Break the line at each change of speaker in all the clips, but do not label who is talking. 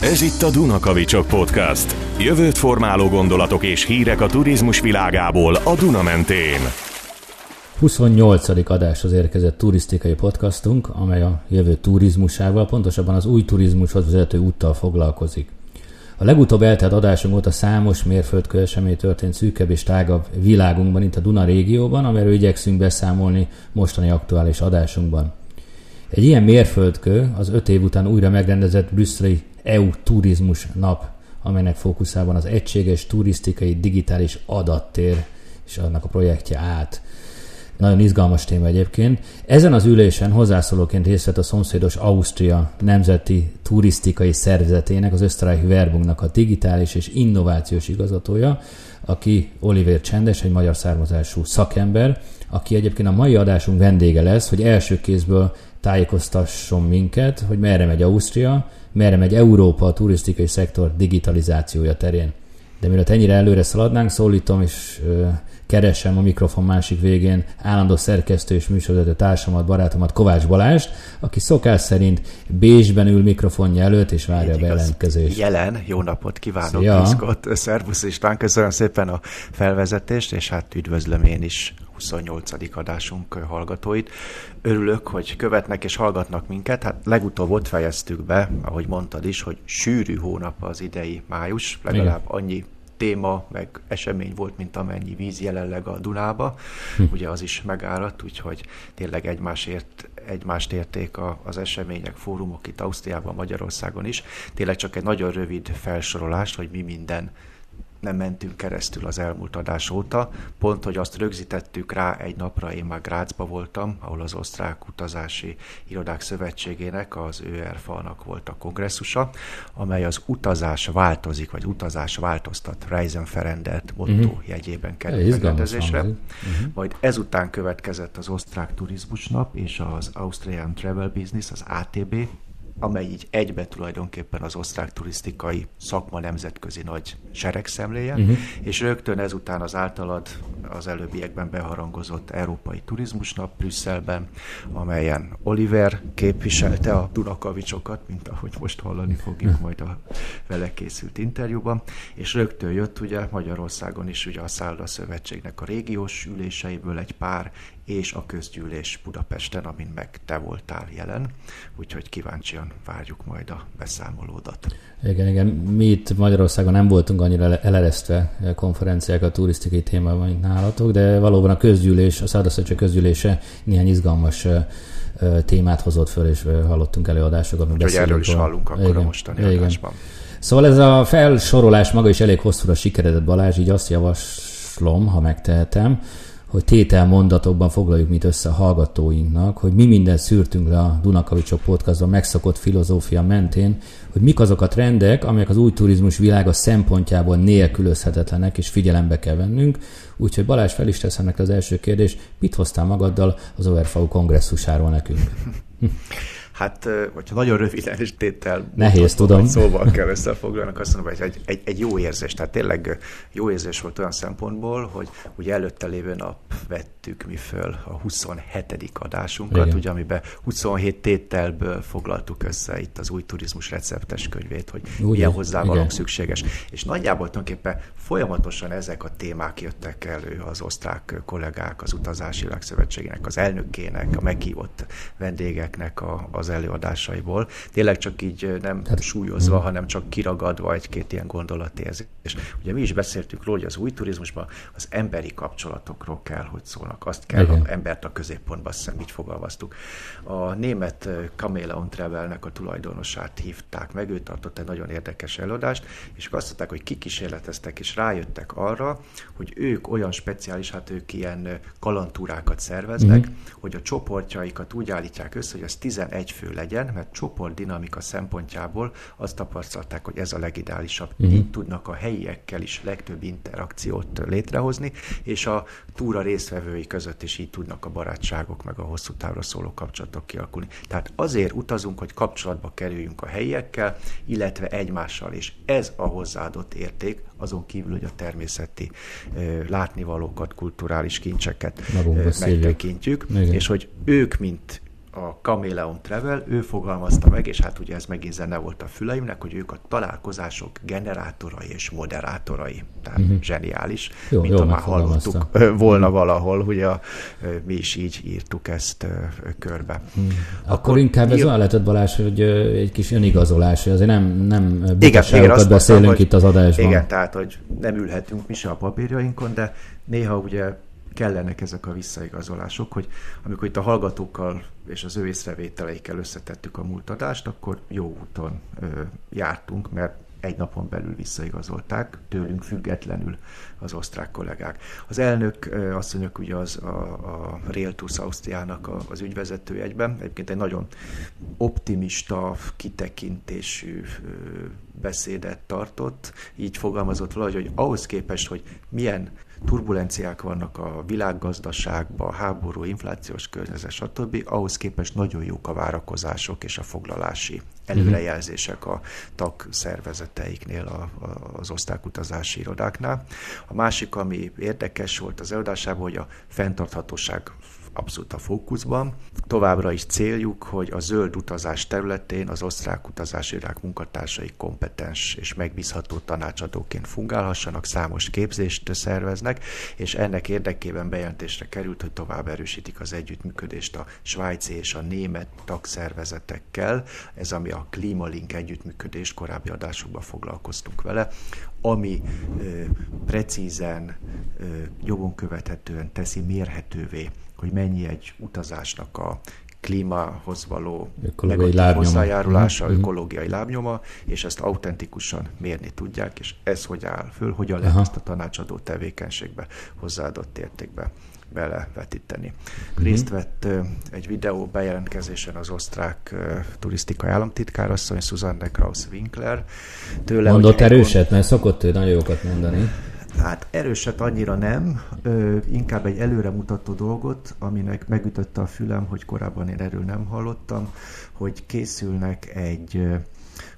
Ez itt a Dunakavicsok Podcast. Jövőt formáló gondolatok és hírek a turizmus világából a Duna mentén.
28. adáshoz érkezett turisztikai podcastunk, amely a jövő turizmusával, pontosabban az új turizmushoz vezető úttal foglalkozik. A legutóbb eltelt adásunk óta számos mérföldkő esemény történt szűkebb és tágabb világunkban, itt a Duna régióban, amiről igyekszünk beszámolni mostani aktuális adásunkban. Egy ilyen mérföldkő az öt év után újra megrendezett brüsszeli EU turizmus nap, amelynek fókuszában az egységes turisztikai digitális adattér és annak a projektje át. Nagyon izgalmas téma egyébként. Ezen az ülésen hozzászólóként részt vett a szomszédos Ausztria Nemzeti Turisztikai Szervezetének, az Österreich Werbungnak a digitális és innovációs igazgatója, aki Oliver Csendes, egy magyar származású szakember, aki egyébként a mai adásunk vendége lesz, hogy első kézből tájékoztasson minket, hogy merre megy Ausztria, merre megy Európa a turisztikai szektor digitalizációja terén. De mielőtt ennyire előre szaladnánk, szólítom és ö, keresem a mikrofon másik végén állandó szerkesztő és műsorvezető társamat, barátomat Kovács Balást, aki szokás szerint Bécsben ül mikrofonja előtt és várja a bejelentkezést.
Jelen, jó napot kívánok, ja. Piszkot, szervusz István, köszönöm szépen a felvezetést, és hát üdvözlöm én is 28. adásunk hallgatóit. Örülök, hogy követnek és hallgatnak minket. Hát legutóbb ott fejeztük be, ahogy mondtad is, hogy sűrű hónap az idei május, legalább Igen. annyi téma, meg esemény volt, mint amennyi víz jelenleg a Dunába. Hm. Ugye az is megáradt, úgyhogy tényleg egymásért egymást érték a, az események, fórumok itt Ausztriában, Magyarországon is. Tényleg csak egy nagyon rövid felsorolás, hogy mi minden nem mentünk keresztül az elmúlt adás óta. Pont, hogy azt rögzítettük rá egy napra, én már Grácsba voltam, ahol az Osztrák Utazási Irodák Szövetségének, az ÖRFA-nak volt a kongresszusa, amely az utazás változik, vagy utazás változtat Reisen Ferendert motto uh-huh. jegyében került megrendezésre. Uh-huh. Majd ezután következett az Osztrák Turizmusnap és az Austrian Travel Business, az ATB amely így egybe tulajdonképpen az osztrák turisztikai szakma nemzetközi nagy seregszemléje, uh-huh. és rögtön ezután az általad az előbbiekben beharangozott Európai Turizmusnap Brüsszelben, amelyen Oliver képviselte a Dunakavicsokat, mint ahogy most hallani fogjuk majd a vele készült interjúban, és rögtön jött ugye Magyarországon is ugye a Szálloda Szövetségnek a régiós üléseiből egy pár, és a közgyűlés Budapesten, amin meg te voltál jelen, úgyhogy kíváncsian várjuk majd a beszámolódat.
Igen, igen. Mi itt Magyarországon nem voltunk annyira eleresztve konferenciák a turisztikai témában, mint nálatok, de valóban a közgyűlés, a Szárdaszöcső közgyűlése néhány izgalmas témát hozott föl, és hallottunk előadásokat.
Úgyhogy erről is hallunk akkor igen, a mostani igen. adásban.
Szóval ez a felsorolás maga is elég hosszúra sikeredett Balázs, így azt javaslom, ha megtehetem, hogy tételmondatokban foglaljuk mit össze a hallgatóinknak, hogy mi mindent szűrtünk le a Dunakavicsok podcastban megszokott filozófia mentén, hogy mik azok a trendek, amelyek az új turizmus világa szempontjából nélkülözhetetlenek, és figyelembe kell vennünk. Úgyhogy Balázs fel is teszem az első kérdés, mit hoztál magaddal az ORFAU kongresszusáról nekünk?
Hát, hogyha nagyon röviden és tétel
Nehéz, tudom.
Szóval kell összefoglalni, azt mondom, hogy egy, egy, egy, jó érzés. Tehát tényleg jó érzés volt olyan szempontból, hogy ugye előtte lévő nap vettük mi föl a 27. adásunkat, Igen. ugye amiben 27 tételből foglaltuk össze itt az új turizmus receptes könyvét, hogy Úgy, milyen hozzávalók szükséges. És nagyjából tulajdonképpen folyamatosan ezek a témák jöttek elő az osztrák kollégák, az utazási világszövetségének, az elnökének, a meghívott vendégeknek a, az előadásaiból. Tényleg csak így nem Tehát, súlyozva, mm. hanem csak kiragadva egy-két ilyen gondolatérzés. Ugye mi is beszéltünk róla, hogy az új turizmusban az emberi kapcsolatokról kell, hogy szólnak. Azt kell Igen. az embert a középpontba, azt hiszem így fogalmaztuk. A német Camilla Travelnek a tulajdonosát hívták meg, ő tartott egy nagyon érdekes előadást, és azt mondták, hogy kikísérleteztek, és rájöttek arra, hogy ők olyan speciális, hát ők ilyen kalantúrákat szerveznek, mm. hogy a csoportjaikat úgy állítják össze, hogy az 11 fő legyen, mert csoportdinamika szempontjából azt tapasztalták, hogy ez a legideálisabb. Uh-huh. Így tudnak a helyiekkel is legtöbb interakciót létrehozni, és a túra résztvevői között is így tudnak a barátságok, meg a hosszú távra szóló kapcsolatok kialakulni. Tehát azért utazunk, hogy kapcsolatba kerüljünk a helyiekkel, illetve egymással, és ez a hozzáadott érték, azon kívül, hogy a természeti látnivalókat, kulturális kincseket megtekintjük, és hogy ők, mint a Chameleon Travel, ő fogalmazta meg, és hát ugye ez megint zene volt a füleimnek, hogy ők a találkozások generátorai és moderátorai. Tehát uh-huh. zseniális, jó, mint jó, már hallottuk volna valahol, ugye mi is így írtuk ezt körbe.
Hmm. Akkor, Akkor inkább ez olyan lehetett Balázs, hogy egy kis önigazolás, azért nem, nem igen, igen, beszélünk mondtam, itt az adásban.
Igen, tehát, hogy nem ülhetünk mi se a papírjainkon, de néha ugye kellenek ezek a visszaigazolások, hogy amikor itt a hallgatókkal és az ő észrevételeikkel összetettük a múltadást, akkor jó úton ö, jártunk, mert egy napon belül visszaigazolták, tőlünk függetlenül az osztrák kollégák. Az elnök mondjuk, ugye az a, a Rail Tours Ausztriának az ügyvezető egyben, egyébként egy nagyon optimista, kitekintésű beszédet tartott, így fogalmazott valahogy, hogy ahhoz képest, hogy milyen turbulenciák vannak a világgazdaságban, háború, inflációs környezet, stb. Ahhoz képest nagyon jók a várakozások és a foglalási előrejelzések a tag szervezeteiknél, a, a, az osztályutazási irodáknál. A másik, ami érdekes volt az előadásában, hogy a fenntarthatóság abszolút a fókuszban. Továbbra is céljuk, hogy a zöld utazás területén az osztrák utazási irodák munkatársai kompetens és megbízható tanácsadóként fungálhassanak, számos képzést szerveznek, és ennek érdekében bejelentésre került, hogy tovább erősítik az együttműködést a svájci és a német tagszervezetekkel, ez ami a Klimalink együttműködés, korábbi adásokban foglalkoztunk vele, ami ö, precízen, ö, jogon követhetően teszi mérhetővé hogy mennyi egy utazásnak a klímahoz való negatív hozzájárulása, uh-huh. ökológiai lábnyoma, és ezt autentikusan mérni tudják, és ez hogy áll föl, hogyan lehet Aha. ezt a tanácsadó tevékenységbe, hozzáadott értékbe belevetíteni. Uh-huh. Részt vett egy videó bejelentkezésen az osztrák turisztikai államtitkárasszony, Susanne Kraus-Winkler.
Tőle, Mondott erőset, mert szokott ő nagyon jókat mondani.
Hát erőset annyira nem, ö, inkább egy előremutató dolgot, aminek megütötte a fülem, hogy korábban én erről nem hallottam, hogy készülnek egy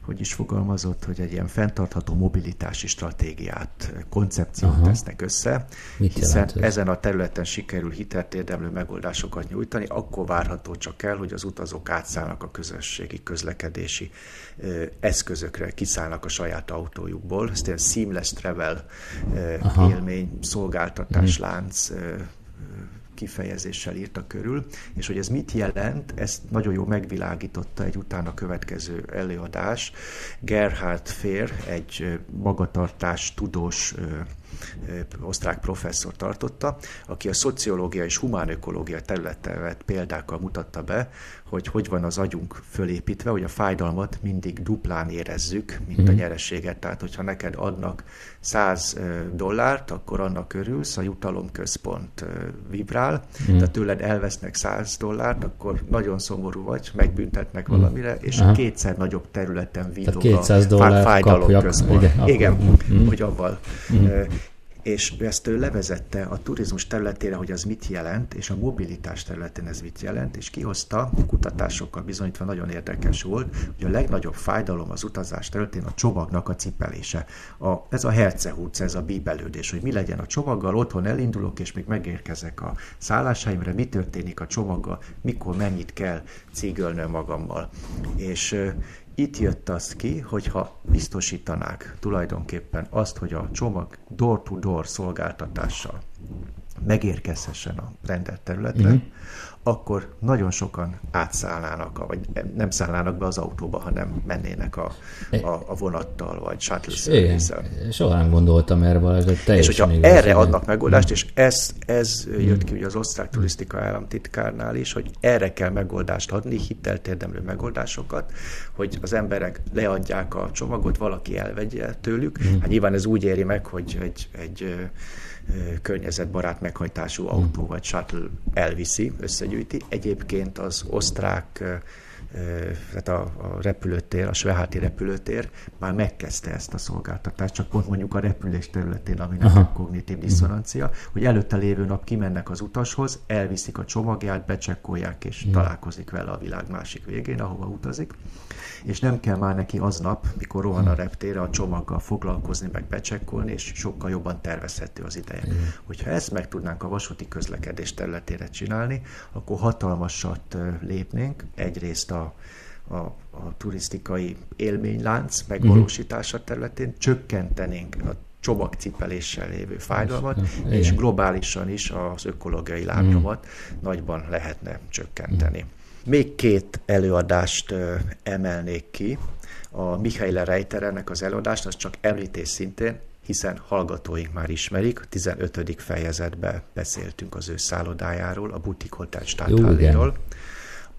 hogy is fogalmazott, hogy egy ilyen fenntartható mobilitási stratégiát, koncepciót Aha. tesznek össze, Mit hiszen ezen a területen sikerül hitelt érdemlő megoldásokat nyújtani, akkor várható csak el, hogy az utazók átszállnak a közösségi közlekedési ö, eszközökre, kiszállnak a saját autójukból. Ez egy seamless travel ö, élmény, szolgáltatás, uh-huh. lánc, ö, kifejezéssel írta körül, és hogy ez mit jelent, ezt nagyon jó megvilágította egy utána következő előadás. Gerhard Fér, egy magatartás tudós osztrák professzor tartotta, aki a szociológia és humánökológia területen vett példákkal mutatta be, hogy hogy van az agyunk fölépítve, hogy a fájdalmat mindig duplán érezzük, mint a mhm. nyerességet. Tehát, hogyha neked adnak 100 dollárt, akkor annak örülsz, a jutalomközpont vibrál, mm. tehát tőled elvesznek 100 dollárt, akkor nagyon szomorú vagy, megbüntetnek mm. valamire, és Aha. kétszer nagyobb területen villog a fájdalomközpont. Igen, igen mm. hogy avval mm és ezt ő levezette a turizmus területére, hogy az mit jelent, és a mobilitás területén ez mit jelent, és kihozta, kutatásokkal bizonyítva nagyon érdekes volt, hogy a legnagyobb fájdalom az utazás területén a csomagnak a cipelése. A, ez a hercehúc, ez a bíbelődés, hogy mi legyen a csomaggal, otthon elindulok, és még megérkezek a szállásaimra, mi történik a csomaggal, mikor mennyit kell cigölnöm magammal. És itt jött az ki, hogyha biztosítanák tulajdonképpen azt, hogy a csomag door-to-door szolgáltatással megérkezhessen a rendelt területre, mm-hmm akkor nagyon sokan átszállnának, vagy nem szállnának be az autóba, hanem mennének a, a, a vonattal, vagy shuttle
Soha nem gondoltam erre valahogy, teljesen
És hogyha igaz, erre adnak megoldást, és ez, ez jött ki ugye az osztrák turisztika államtitkárnál is, hogy erre kell megoldást adni, hitelt érdemlő megoldásokat, hogy az emberek leadják a csomagot, valaki elvegye tőlük. Hát nyilván ez úgy éri meg, hogy egy, egy környezetbarát meghajtású autó vagy shuttle elviszi, összegyűjti. Egyébként az osztrák tehát a, a repülőtér, a Sveháti repülőtér már megkezdte ezt a szolgáltatást, csak pont mondjuk a repülés területén, aminek Aha. a kognitív diszonancia, hogy előtte lévő nap kimennek az utashoz, elviszik a csomagját, becsekkolják, és uh-huh. találkozik vele a világ másik végén, ahova utazik, és nem kell már neki aznap, mikor rohan a reptére, a csomaggal foglalkozni, meg becsekkolni, és sokkal jobban tervezhető az ideje. Uh-huh. Hogyha ezt meg tudnánk a vasúti közlekedés területére csinálni, akkor hatalmasat lépnénk. Egyrészt a, a, a turisztikai élménylánc megvalósítása területén csökkentenénk a csomagcipeléssel lévő fájdalmat, Igen. és globálisan is az ökológiai lábnyomat mm. nagyban lehetne csökkenteni. Mm. Még két előadást emelnék ki. A Michael Reiterernek az előadást, az csak említés szintén, hiszen hallgatóink már ismerik, a 15. fejezetben beszéltünk az ő szállodájáról, a Butik Hotel Stadthalléről,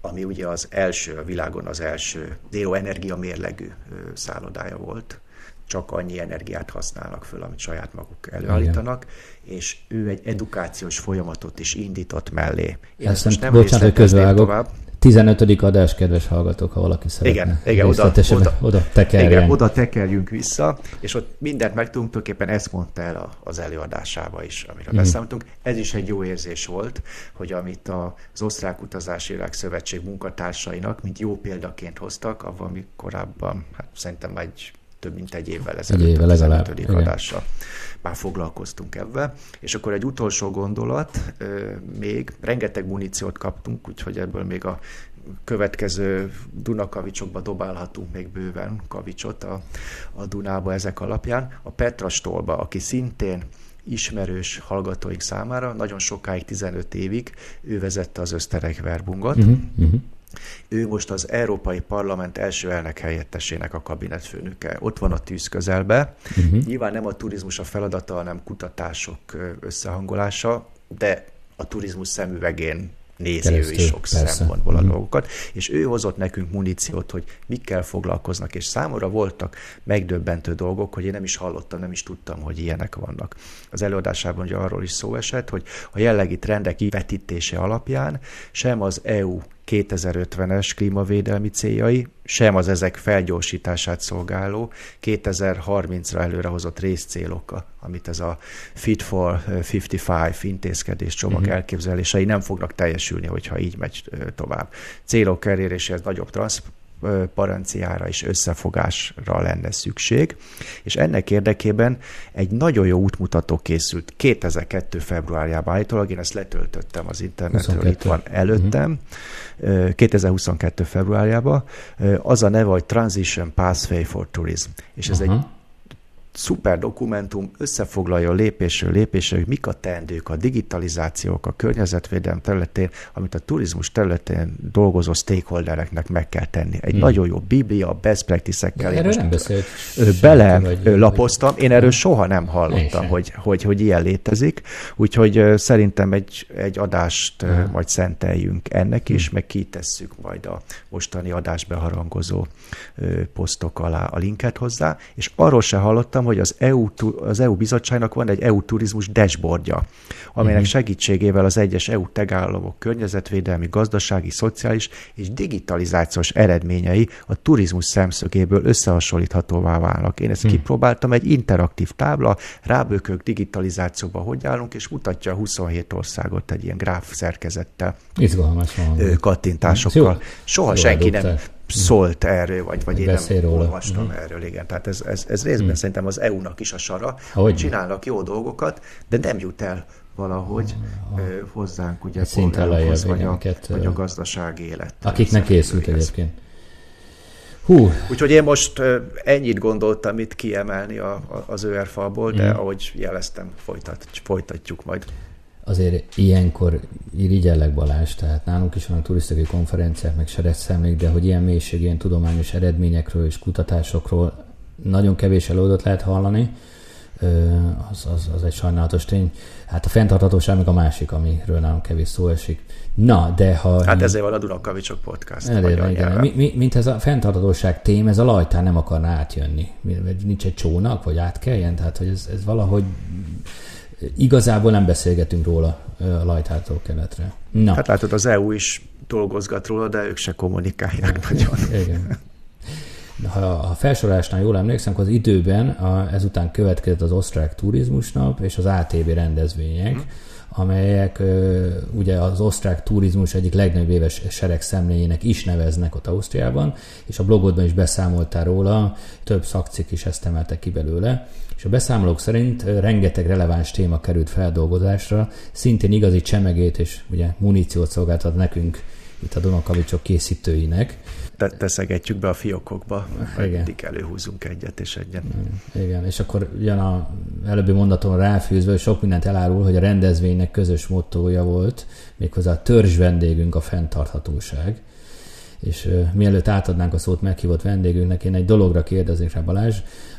ami ugye az első, a világon az első zero energia mérlegű szállodája volt, csak annyi energiát használnak föl, amit saját maguk előállítanak, Igen. és ő egy edukációs folyamatot is indított mellé.
Én ezt most nem bocsánat, hogy közvágok. Tovább. 15. adás, kedves hallgatók, ha valaki szeretne.
Igen, igen oda,
oda, oda, tekerjen.
Igen, oda tekerjünk vissza, és ott mindent megtudunk, tulajdonképpen ezt mondta el az előadásába is, amiről mm. beszámoltunk. Ez is egy jó érzés volt, hogy amit az Osztrák Utazási Világszövetség munkatársainak, mint jó példaként hoztak, avval mi korábban, hát szerintem egy több mint egy évvel ezelőtt egy évvel legalább, adással már foglalkoztunk ebben. És akkor egy utolsó gondolat, még rengeteg muníciót kaptunk, úgyhogy ebből még a következő Dunakavicsokba dobálhatunk még bőven kavicsot a, a Dunába ezek alapján. A Petra Stolba, aki szintén ismerős hallgatóink számára, nagyon sokáig, 15 évig ő vezette az Öszterek Verbungot, uh-huh, uh-huh. Ő most az Európai Parlament első elnök helyettesének a kabinetfőnöke. Ott van a tűz közelbe. Uh-huh. Nyilván nem a turizmus a feladata, hanem kutatások összehangolása, de a turizmus szemüvegén nézi Keresztül, ő is sok persze. szempontból a mm. dolgokat, és ő hozott nekünk muníciót, hogy mikkel foglalkoznak, és számomra voltak megdöbbentő dolgok, hogy én nem is hallottam, nem is tudtam, hogy ilyenek vannak. Az előadásában ugye arról is szó esett, hogy a jellegi trendek vetítése alapján sem az EU 2050-es klímavédelmi céljai, sem az ezek felgyorsítását szolgáló 2030-ra előrehozott részcélok, amit ez a Fit for 55 intézkedés csomag uh-huh. elképzelései nem fognak teljesülni, hogyha így megy tovább. Célok eléréséhez nagyobb transz paranciára és összefogásra lenne szükség, és ennek érdekében egy nagyon jó útmutató készült 2002. februárjában állítólag, én ezt letöltöttem az internetről, 22. itt van előttem, uh-huh. 2022. februárjában, az a neve, hogy Transition Pathway for Tourism, és ez uh-huh. egy szuper dokumentum összefoglalja lépésről lépésre, hogy mik a teendők, a digitalizációk, a környezetvédelem területén, amit a turizmus területén dolgozó stakeholdereknek meg kell tenni. Egy hmm. nagyon jó biblia, best practice-ekkel.
Erről nem beszélt.
Bele vagy, lapoztam. Én erről soha nem hallottam, hogy, hogy, hogy ilyen létezik. Úgyhogy szerintem egy, egy adást hmm. majd szenteljünk ennek is, hmm. meg kitesszük majd a mostani adásbeharangozó posztok alá a linket hozzá. És arról se hallottam, hogy az EU, az EU bizottságnak van egy EU turizmus dashboardja, amelynek uh-huh. segítségével az egyes EU tagállamok környezetvédelmi, gazdasági, szociális és digitalizációs eredményei a turizmus szemszögéből összehasonlíthatóvá válnak. Én ezt uh-huh. kipróbáltam, egy interaktív tábla, rábökök digitalizációba hogy állunk, és mutatja a 27 országot egy ilyen gráf szerkezettel.
Izgalmas
van. Kattintásokkal. Soha Jó senki nem szólt erről, vagy, vagy én nem róla. olvastam uh-huh. erről, igen. Tehát ez, ez, ez részben uh-huh. szerintem az EU-nak is a sara, hogy csinálnak jó dolgokat, de nem jut el valahogy uh-huh. hozzánk, ugye, polgárokhoz, vagy, a, vagy a gazdasági élet.
Akiknek készült egyébként.
Hú. Úgyhogy én most ennyit gondoltam itt kiemelni a, a, az ÖRFA-ból, de mm. ahogy jeleztem, folytat, folytatjuk majd
azért ilyenkor irigyellek Balázs, tehát nálunk is van a turisztikai konferenciák, meg szemlék, de hogy ilyen mélység, ilyen tudományos eredményekről és kutatásokról nagyon kevés előadót lehet hallani, az, az, az egy sajnálatos tény. Hát a fenntarthatóság meg a másik, amiről nagyon kevés szó esik. Na, de ha...
Hát ezért van a Dunakavicsok podcast.
Elég, igen. Mi, mi, mint ez a fenntarthatóság tém, ez a lajtán nem akarna átjönni. Nincs egy csónak, vagy átkeljen, tehát hogy ez, ez valahogy igazából nem beszélgetünk róla a lajtától keletre.
Na. Hát látod, az EU is dolgozgat róla, de ők se kommunikálják nagyon.
Igen. Ha a felsorolásnál jól emlékszem, akkor az időben a, ezután következett az osztrák turizmusnap és az ATV rendezvények, hmm amelyek ugye az osztrák turizmus egyik legnagyobb éves sereg szemléjének is neveznek ott Ausztriában, és a blogodban is beszámoltál róla, több szakcik is ezt emelte ki belőle, és a beszámolók szerint rengeteg releváns téma került feldolgozásra, szintén igazi csemegét és ugye muníciót szolgáltat nekünk itt a Donakavicsok készítőinek
teszegetjük be a fiókokba, mindig előhúzunk egyet és egyet.
Igen, és akkor ugyan a előbbi mondaton ráfűzve, hogy sok mindent elárul, hogy a rendezvénynek közös mottója volt, méghozzá a törzs vendégünk a fenntarthatóság. És uh, mielőtt átadnánk a szót meghívott vendégünknek, én egy dologra kérdeznék rá Balázs,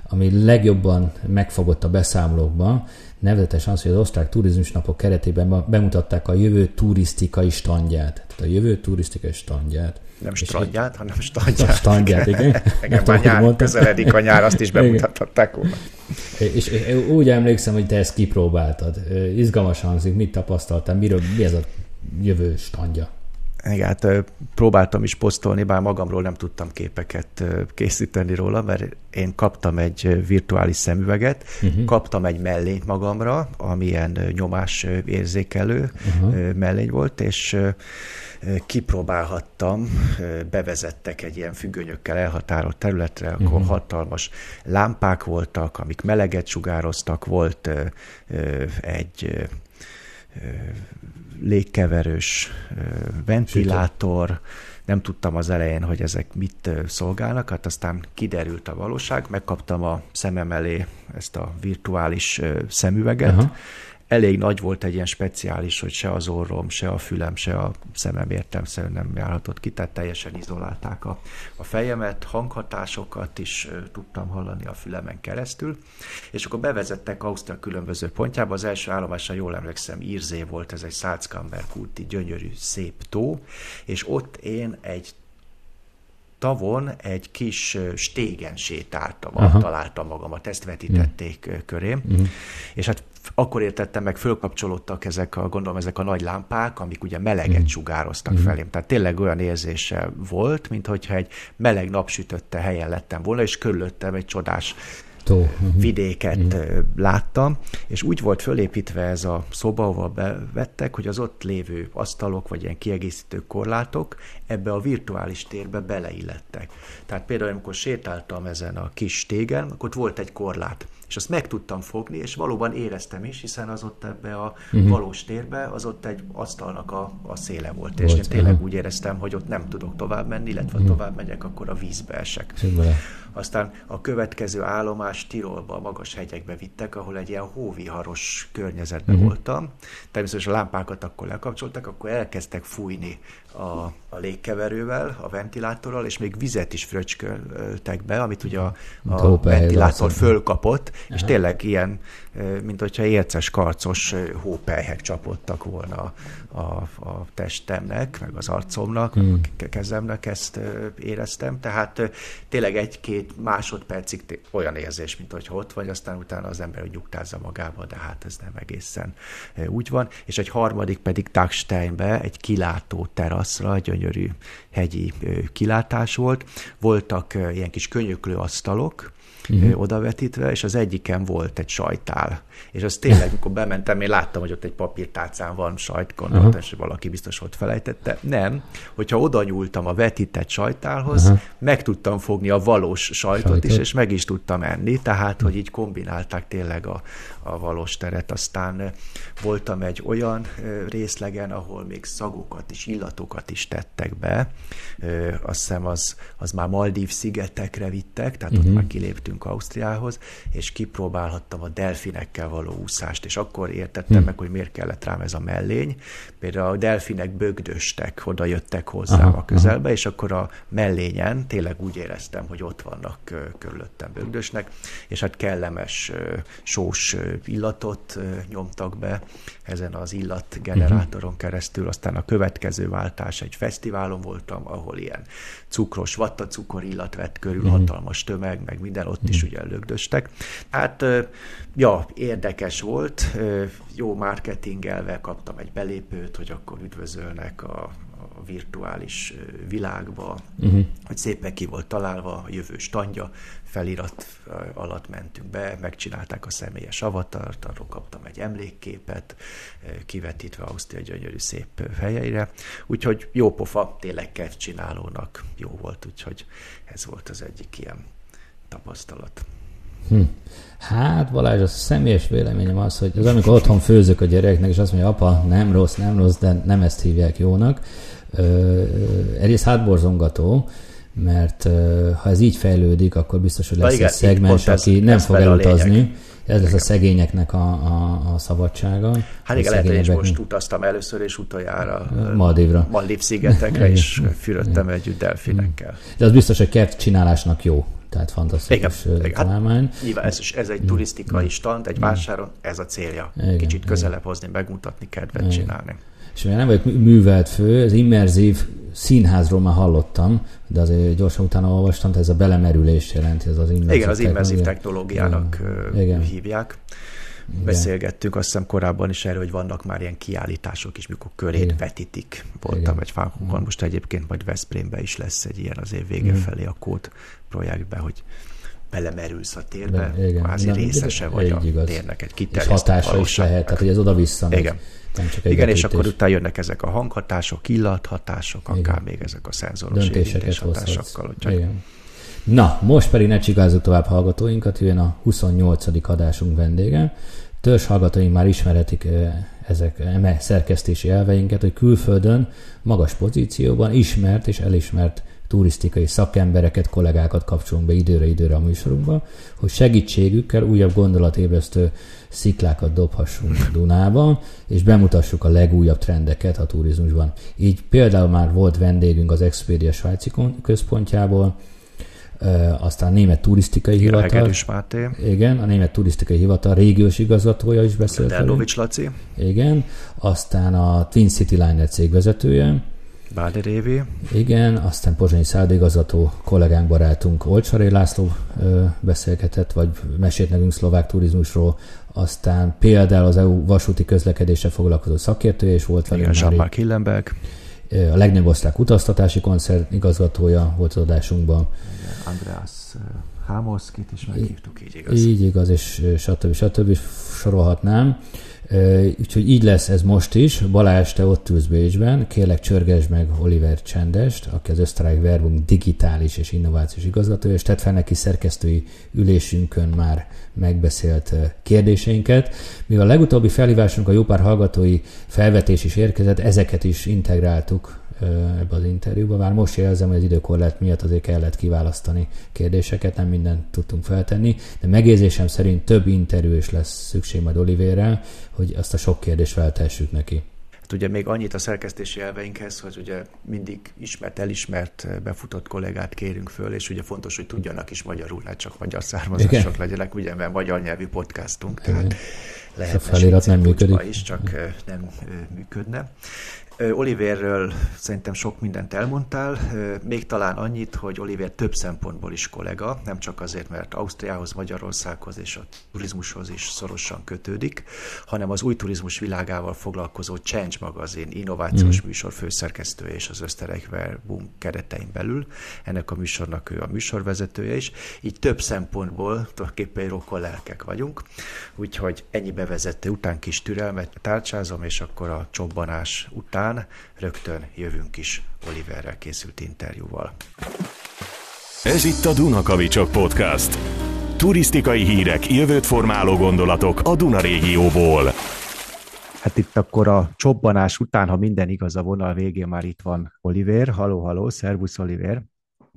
ami legjobban megfogott a beszámolókban, nevezetesen az, hogy az osztrák turizmusnapok keretében bemutatták a jövő turisztikai standját. Tehát a jövő turisztikai standját.
Nem strandját, hanem standját.
Standját, igen.
Igen, már nyár, közeledik a nyár, azt is bemutatták volna.
És, és úgy emlékszem, hogy te ezt kipróbáltad. Izgalmas hangzik, mit tapasztaltál, miről, mi ez a jövő standja?
Igen, hát próbáltam is posztolni, bár magamról nem tudtam képeket készíteni róla, mert én kaptam egy virtuális szemüveget, uh-huh. kaptam egy mellényt magamra, amilyen nyomás érzékelő uh-huh. mellény volt, és kipróbálhattam, bevezettek egy ilyen függönyökkel elhatárolt területre, akkor uh-huh. hatalmas lámpák voltak, amik meleget sugároztak, volt egy légkeverős ventilátor, nem tudtam az elején, hogy ezek mit szolgálnak, hát aztán kiderült a valóság, megkaptam a szemem elé ezt a virtuális szemüveget, uh-huh elég nagy volt egy ilyen speciális, hogy se az orrom, se a fülem, se a szemem értelmszerűen nem járhatott ki, tehát teljesen izolálták a, a fejemet, hanghatásokat is tudtam hallani a fülemen keresztül, és akkor bevezettek Ausztria különböző pontjába, az első állomásra jól emlékszem, Írzé volt, ez egy Salzkamberg úti gyönyörű, szép tó, és ott én egy tavon egy kis stégen sétáltam, Aha. találtam magamat, ezt vetítették mm. körém, mm. és hát akkor értettem meg, fölkapcsolódtak ezek a, gondolom, ezek a nagy lámpák, amik ugye meleget mm. sugároztak mm. felém. Tehát tényleg olyan érzése volt, mintha egy meleg napsütötte helyen lettem volna, és körülöttem egy csodás tó. Uh-huh. vidéket uh-huh. láttam, és úgy volt fölépítve ez a szoba, ahol bevettek, hogy az ott lévő asztalok, vagy ilyen kiegészítő korlátok ebbe a virtuális térbe beleillettek. Tehát például, amikor sétáltam ezen a kis tégen, akkor ott volt egy korlát, és azt meg tudtam fogni, és valóban éreztem is, hiszen az ott ebbe a uh-huh. valós térbe, az ott egy asztalnak a, a széle volt, volt és én tényleg uh-huh. úgy éreztem, hogy ott nem tudok tovább menni, illetve uh-huh. tovább megyek, akkor a vízbe esek. Aztán a következő állomás Tirolba, a magas hegyekbe vittek, ahol egy ilyen hóviharos környezetben uh-huh. voltam. Természetesen a lámpákat akkor lekapcsoltak, akkor elkezdtek fújni a, a légkeverővel, a ventilátorral, és még vizet is fröcsköltek be, amit ugye a, a ventilátor fölkapott, és tényleg ilyen, mint hogyha érces karcos hópelyhek csapottak volna a, a testemnek, meg az arcomnak, hmm. a kezemnek, ezt éreztem. Tehát tényleg egy-két másodpercig olyan érzés, mint hogy ott vagy, aztán utána az ember nyugtázza magába, de hát ez nem egészen úgy van. És egy harmadik pedig Dagsteinbe, egy kilátó teraszra, gyönyörű hegyi kilátás volt. Voltak ilyen kis könyöklő asztalok, uh-huh. odavetítve, és az egyiken volt egy sajtál. És az tényleg, amikor bementem, én láttam, hogy ott egy papírtálcán van sajt, gondoltam, uh-huh. hogy valaki biztos ott felejtette. Nem, hogyha oda nyúltam a vetített sajtálhoz, uh-huh. meg tudtam fogni a valós sajtot, sajtot is, és meg is tudtam enni, tehát, hogy így kombinálták tényleg a, a valós teret. Aztán voltam egy olyan részlegen, ahol még szagokat és illatokat is tettek be. Azt hiszem, az, az már Maldív szigetekre vittek, tehát uh-huh. ott már kiléptünk Ausztriához, és kipróbálhattam a delfinekkel való úszást, és akkor értettem uh-huh. meg, hogy miért kellett rám ez a mellény. Például a delfinek bögdöstek, oda jöttek hozzám uh-huh. a közelbe, és akkor a mellényen tényleg úgy éreztem, hogy ott vannak körülöttem bögdösnek, és hát kellemes sós illatot nyomtak be ezen az illatgenerátoron mhm. keresztül. Aztán a következő váltás egy fesztiválon voltam, ahol ilyen cukros, vattacukor illat vett körül, uh-huh. hatalmas tömeg, meg minden ott is ugye lögdöstek. Hát, ja, érdekes volt, jó marketingelve kaptam egy belépőt, hogy akkor üdvözölnek a a virtuális világba, uh-huh. hogy szépen ki volt találva a jövő standja, felirat alatt mentünk be, megcsinálták a személyes avatart, arról kaptam egy emlékképet, kivetítve Ausztria gyönyörű szép helyeire, úgyhogy jó pofa, tényleg csinálónak jó volt, úgyhogy ez volt az egyik ilyen tapasztalat.
Hm. Hát Balázs, a személyes véleményem az, hogy az amikor otthon főzök a gyereknek, és azt mondja, apa, nem rossz, nem rossz, de nem ezt hívják jónak, egyrészt hátborzongató, mert ha ez így fejlődik, akkor biztos, hogy lesz igen, egy szegmens, aki ez, nem ez fog elutazni. Ez lesz a szegényeknek a, a, a szabadsága.
Hát igen, lehet, hogy most utaztam először és utoljára
Maldivra.
Maldiv szigetekre, és fürödtem együtt delfinekkel.
De az biztos, hogy kert csinálásnak jó. Tehát fantasztikus igen,
találmány. Hát, nyilván ez, ez egy turisztikai stand, egy vásáron, ez a célja. Igen, Kicsit közelebb hozni, megmutatni, kedvet igen. csinálni.
És mivel nem vagyok művelt fő, az immerzív színházról már hallottam, de azért gyorsan utána olvastam, ez a belemerülés jelenti, ez az
immerzív Igen, az immerzív technológiának igen. hívják. Igen. Beszélgettünk azt hiszem korábban is erről, hogy vannak már ilyen kiállítások is, mikor körét Igen. vetítik. Voltam Igen. egy Fánkokon, most egyébként majd Veszprémben is lesz egy ilyen az év vége Igen. felé a kód projektbe, hogy belemerülsz a térbe, De, igen. kvázi részese vagy a igaz. térnek egy kiterjesztett
És hatása is lehet, tehát hogy ez oda-vissza
Igen. Nem csak Igen, és akkor utána jönnek ezek a hanghatások, illathatások, Igen. akár még ezek a szenzoros
Döntéseket hatásokkal. Úgyhogy... Igen. Na, most pedig ne csigázzuk tovább hallgatóinkat, jön a 28. adásunk vendége. Törzs hallgatóink már ismerhetik ezek eme szerkesztési elveinket, hogy külföldön magas pozícióban ismert és elismert turisztikai szakembereket, kollégákat kapcsolunk be időre-időre a műsorunkba, hogy segítségükkel újabb gondolatébresztő sziklákat dobhassunk Dunába, és bemutassuk a legújabb trendeket a turizmusban. Így például már volt vendégünk az Expedia svájci központjából, aztán a Német Turisztikai Hivatal.
Máté.
Igen, a Német Turisztikai Hivatal régiós igazgatója is beszélt.
Delnovics Laci.
Igen, aztán a Twin City Liner cégvezetője.
Báder Évi.
Igen, aztán Pozsonyi szálldigazgató kollégánk, barátunk Olcsaré László ö, beszélgetett, vagy mesélt nekünk szlovák turizmusról, aztán például az EU vasúti közlekedése foglalkozó szakértője is volt
velünk. Igen, Jean-Marc Hillenberg.
A legnagyobb osztrák utaztatási koncert igazgatója volt az adásunkban.
Andreas Hámoszkit is meghívtuk, így igaz.
Így igaz, és stb. stb. sorolhatnám. Úgyhogy így lesz ez most is. Balázs, te ott ülsz Bécsben, kérlek csörgesd meg Oliver Csendest, aki az Ösztrák Verbunk digitális és innovációs igazgatója, és tett fel neki szerkesztői ülésünkön már megbeszélt kérdéseinket. Mivel a legutóbbi felhívásunk a jó pár hallgatói felvetés is érkezett, ezeket is integráltuk ebbe az interjúba. Már most érzem, hogy az időkorlát miatt azért kellett kiválasztani kérdéseket, nem mindent tudtunk feltenni, de megérzésem szerint több interjú is lesz szükség majd Olivérrel, hogy azt a sok kérdést feltessük neki.
Hát ugye még annyit a szerkesztési elveinkhez, hogy ugye mindig ismert, elismert, befutott kollégát kérünk föl, és ugye fontos, hogy tudjanak is magyarul, ne csak magyar származások legyenek, ugye, mert magyar nyelvű podcastunk, tehát lehet a
felirat nem működik.
is, csak nem működne. Oliverről szerintem sok mindent elmondtál, még talán annyit, hogy Oliver több szempontból is kollega, nem csak azért, mert Ausztriához, Magyarországhoz és a turizmushoz is szorosan kötődik, hanem az új turizmus világával foglalkozó Change magazin innovációs mm. műsor főszerkesztője és az Österreich Werbung keretein belül. Ennek a műsornak ő a műsorvezetője is. Így több szempontból tulajdonképpen rokkol lelkek vagyunk. Úgyhogy ennyi bevezető után kis türelmet tárcsázom, és akkor a csobbanás után után rögtön jövünk is Oliverrel készült interjúval.
Ez itt a Dunakavicsok Podcast. Turisztikai hírek, jövőt formáló gondolatok a Duna régióból.
Hát itt akkor a csobbanás után, ha minden igaz a vonal végén már itt van Oliver. Haló, haló, szervusz Oliver.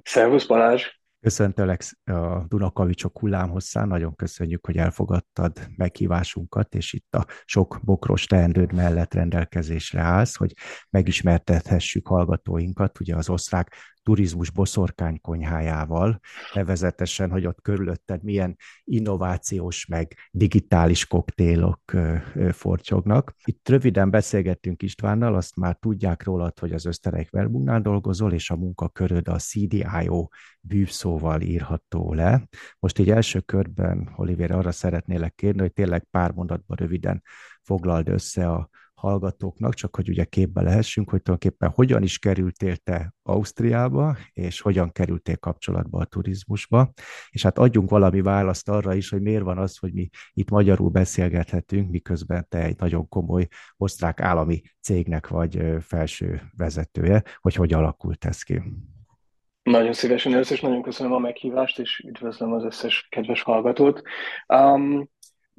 Szervusz Balázs.
Köszöntelek a Dunakavicsok hullámhosszán, nagyon köszönjük, hogy elfogadtad meghívásunkat, és itt a sok bokros teendőd mellett rendelkezésre állsz, hogy megismertethessük hallgatóinkat, ugye az osztrák turizmus boszorkány konyhájával, nevezetesen, hogy ott körülötted milyen innovációs, meg digitális koktélok fortyognak. Itt röviden beszélgettünk Istvánnal, azt már tudják rólad, hogy az Österreich Verbungnál dolgozol, és a munkaköröd a CDIO bűvszóval írható le. Most így első körben, Oliver, arra szeretnélek kérni, hogy tényleg pár mondatban röviden foglald össze a hallgatóknak, csak hogy ugye képbe lehessünk, hogy tulajdonképpen hogyan is kerültél te Ausztriába, és hogyan kerültél kapcsolatba a turizmusba, és hát adjunk valami választ arra is, hogy miért van az, hogy mi itt magyarul beszélgethetünk, miközben te egy nagyon komoly osztrák állami cégnek vagy felső vezetője, hogy hogy alakult ez ki.
Nagyon szívesen először, és nagyon köszönöm a meghívást, és üdvözlöm az összes kedves hallgatót. Um,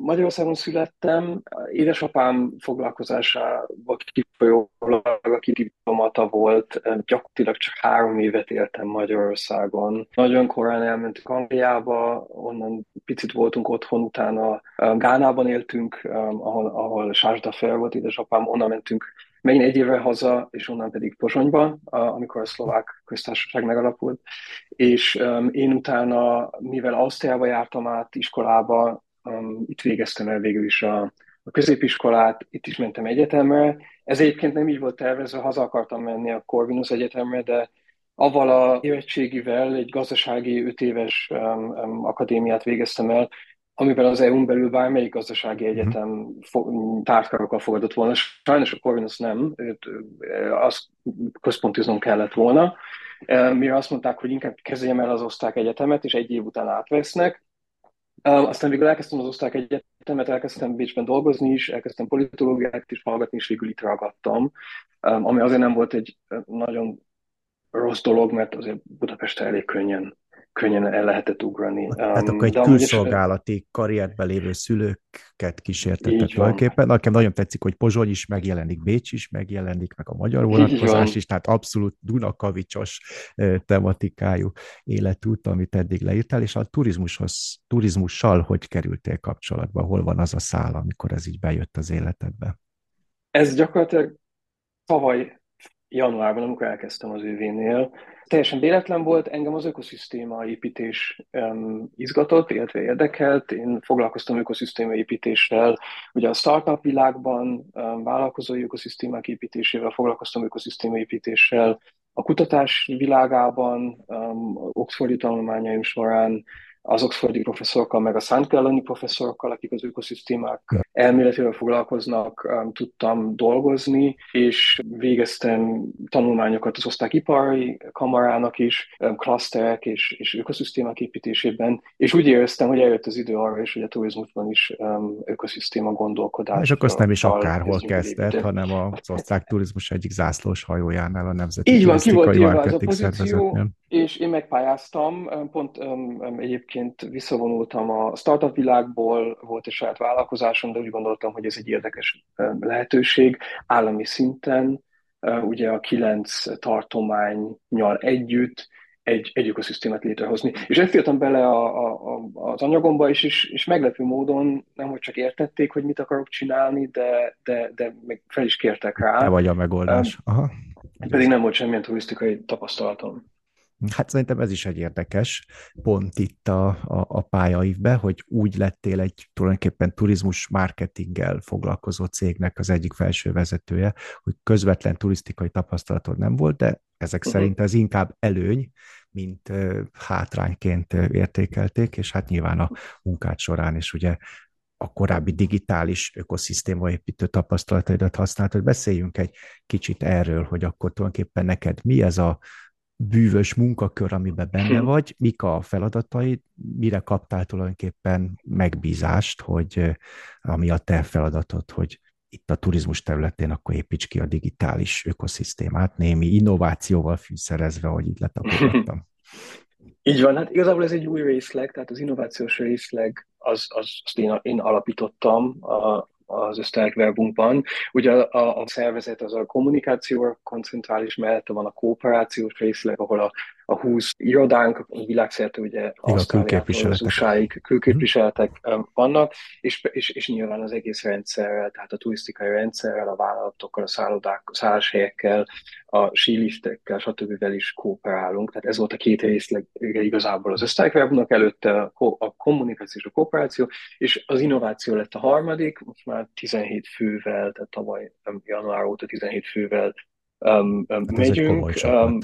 Magyarországon születtem, édesapám foglalkozásába kifolyólag, aki diplomata volt, gyakorlatilag csak három évet éltem Magyarországon. Nagyon korán elmentünk Angliába, onnan picit voltunk otthon, utána Gánában éltünk, ahol, ahol Sásda fel volt édesapám, onnan mentünk megint egy évre haza, és onnan pedig Pozsonyba, amikor a szlovák köztársaság megalapult. És én utána, mivel Ausztriába jártam át iskolába, um, itt végeztem el végül is a, a középiskolát, itt is mentem egyetemre. Ez egyébként nem így volt tervezve, haza akartam menni a Corvinus Egyetemre, de avval a érettségivel egy gazdasági öt éves um, um, akadémiát végeztem el, amivel az EU-n belül bármelyik gazdasági mhm. egyetem fo- tárgykarokkal fogadott volna. Sajnos a Corvinus nem, őt, azt központiznom kellett volna, mire azt mondták, hogy inkább kezdjem el az osztrák egyetemet, és egy év után átvesznek. Aztán végül elkezdtem az osztrák egyetemet, elkezdtem Bécsben dolgozni is, elkezdtem politológiát is hallgatni, és végül itt ragadtam, ami azért nem volt egy nagyon rossz dolog, mert azért Budapesten elég könnyen könnyen el lehetett ugrani.
Hát akkor egy külszolgálati eset... karrierben lévő szülőket kísértettek tulajdonképpen. Nekem nagyon tetszik, hogy Pozsony is megjelenik, Bécs is megjelenik, meg a magyar vonatkozás is, tehát abszolút Dunakavicsos tematikájú életút, amit eddig leírtál, és a turizmushoz, turizmussal hogy kerültél kapcsolatba? Hol van az a szál, amikor ez így bejött az életedbe?
Ez gyakorlatilag tavaly januárban, amikor elkezdtem az ővénél, teljesen véletlen volt, engem az ökoszisztéma építés um, izgatott, illetve érdekelt. Én foglalkoztam ökoszisztéma építéssel, ugye a startup világban um, vállalkozói ökoszisztémák építésével foglalkoztam ökoszisztéma építéssel, a kutatás világában, um, Oxfordi tanulmányaim során az oxfordi professzorokkal, meg a. Gallen professzorokkal, akik az ökoszisztémák elméletével foglalkoznak, um, tudtam dolgozni, és végeztem tanulmányokat az osztályipari kamarának is, um, klaszterek és, és ökoszisztémák építésében, és úgy éreztem, hogy eljött az idő arra is, hogy a turizmusban is um, ökoszisztéma gondolkodás.
És akkor azt nem is akárhol kezdett, hanem az osztrák turizmus egyik zászlós hajójánál a Nemzeti Így van, ki volt
az a pozíció, és én megpályáztam, pont um, egyébként egyébként visszavonultam a startup világból, volt egy saját vállalkozásom, de úgy gondoltam, hogy ez egy érdekes lehetőség állami szinten, ugye a kilenc tartománynyal együtt egy, egy ökoszisztémát létrehozni. És ezt írtam bele a, a, az anyagomba is, és, és meglepő módon nem, hogy csak értették, hogy mit akarok csinálni, de, de, de meg fel is kértek rá.
Te vagy a megoldás. Aha.
Pedig nem volt semmilyen turisztikai tapasztalatom.
Hát szerintem ez is egy érdekes pont itt a, a, a pályaivbe, hogy úgy lettél egy tulajdonképpen turizmus marketinggel foglalkozó cégnek az egyik felső vezetője, hogy közvetlen turisztikai tapasztalatod nem volt, de ezek uh-huh. szerint ez inkább előny, mint uh, hátrányként értékelték, és hát nyilván a munkát során is ugye a korábbi digitális ökoszisztémaépítő tapasztalataidat használt, hogy beszéljünk egy kicsit erről, hogy akkor tulajdonképpen neked mi ez a bűvös munkakör, amiben benne hm. vagy, mik a feladataid, mire kaptál tulajdonképpen megbízást, hogy ami a te feladatod, hogy itt a turizmus területén akkor építs ki a digitális ökoszisztémát, némi innovációval fűszerezve, hogy így letapogattam.
Így van, hát igazából ez egy új részleg, tehát az innovációs részleg az, az, azt én, én alapítottam a, az ösztelekverbunkban. Ugye a, a szervezet az a kommunikációra koncentrál, és mellette van a kooperációs részleg, ahol a a 20 irodánk világszerte ugye Ausztráliától az usa külképviseletek hmm. vannak, és, és, és nyilván az egész rendszerrel, tehát a turisztikai rendszerrel, a vállalatokkal, a szállodák, a szálláshelyekkel, a síliftekkel, stb. is kooperálunk. Tehát ez volt a két részleg igazából az osztályverbnak előtte a, a kommunikáció és a kooperáció, és az innováció lett a harmadik, most már 17 fővel, tehát tavaly január óta 17 fővel um, um, hát megyünk. Ez, um,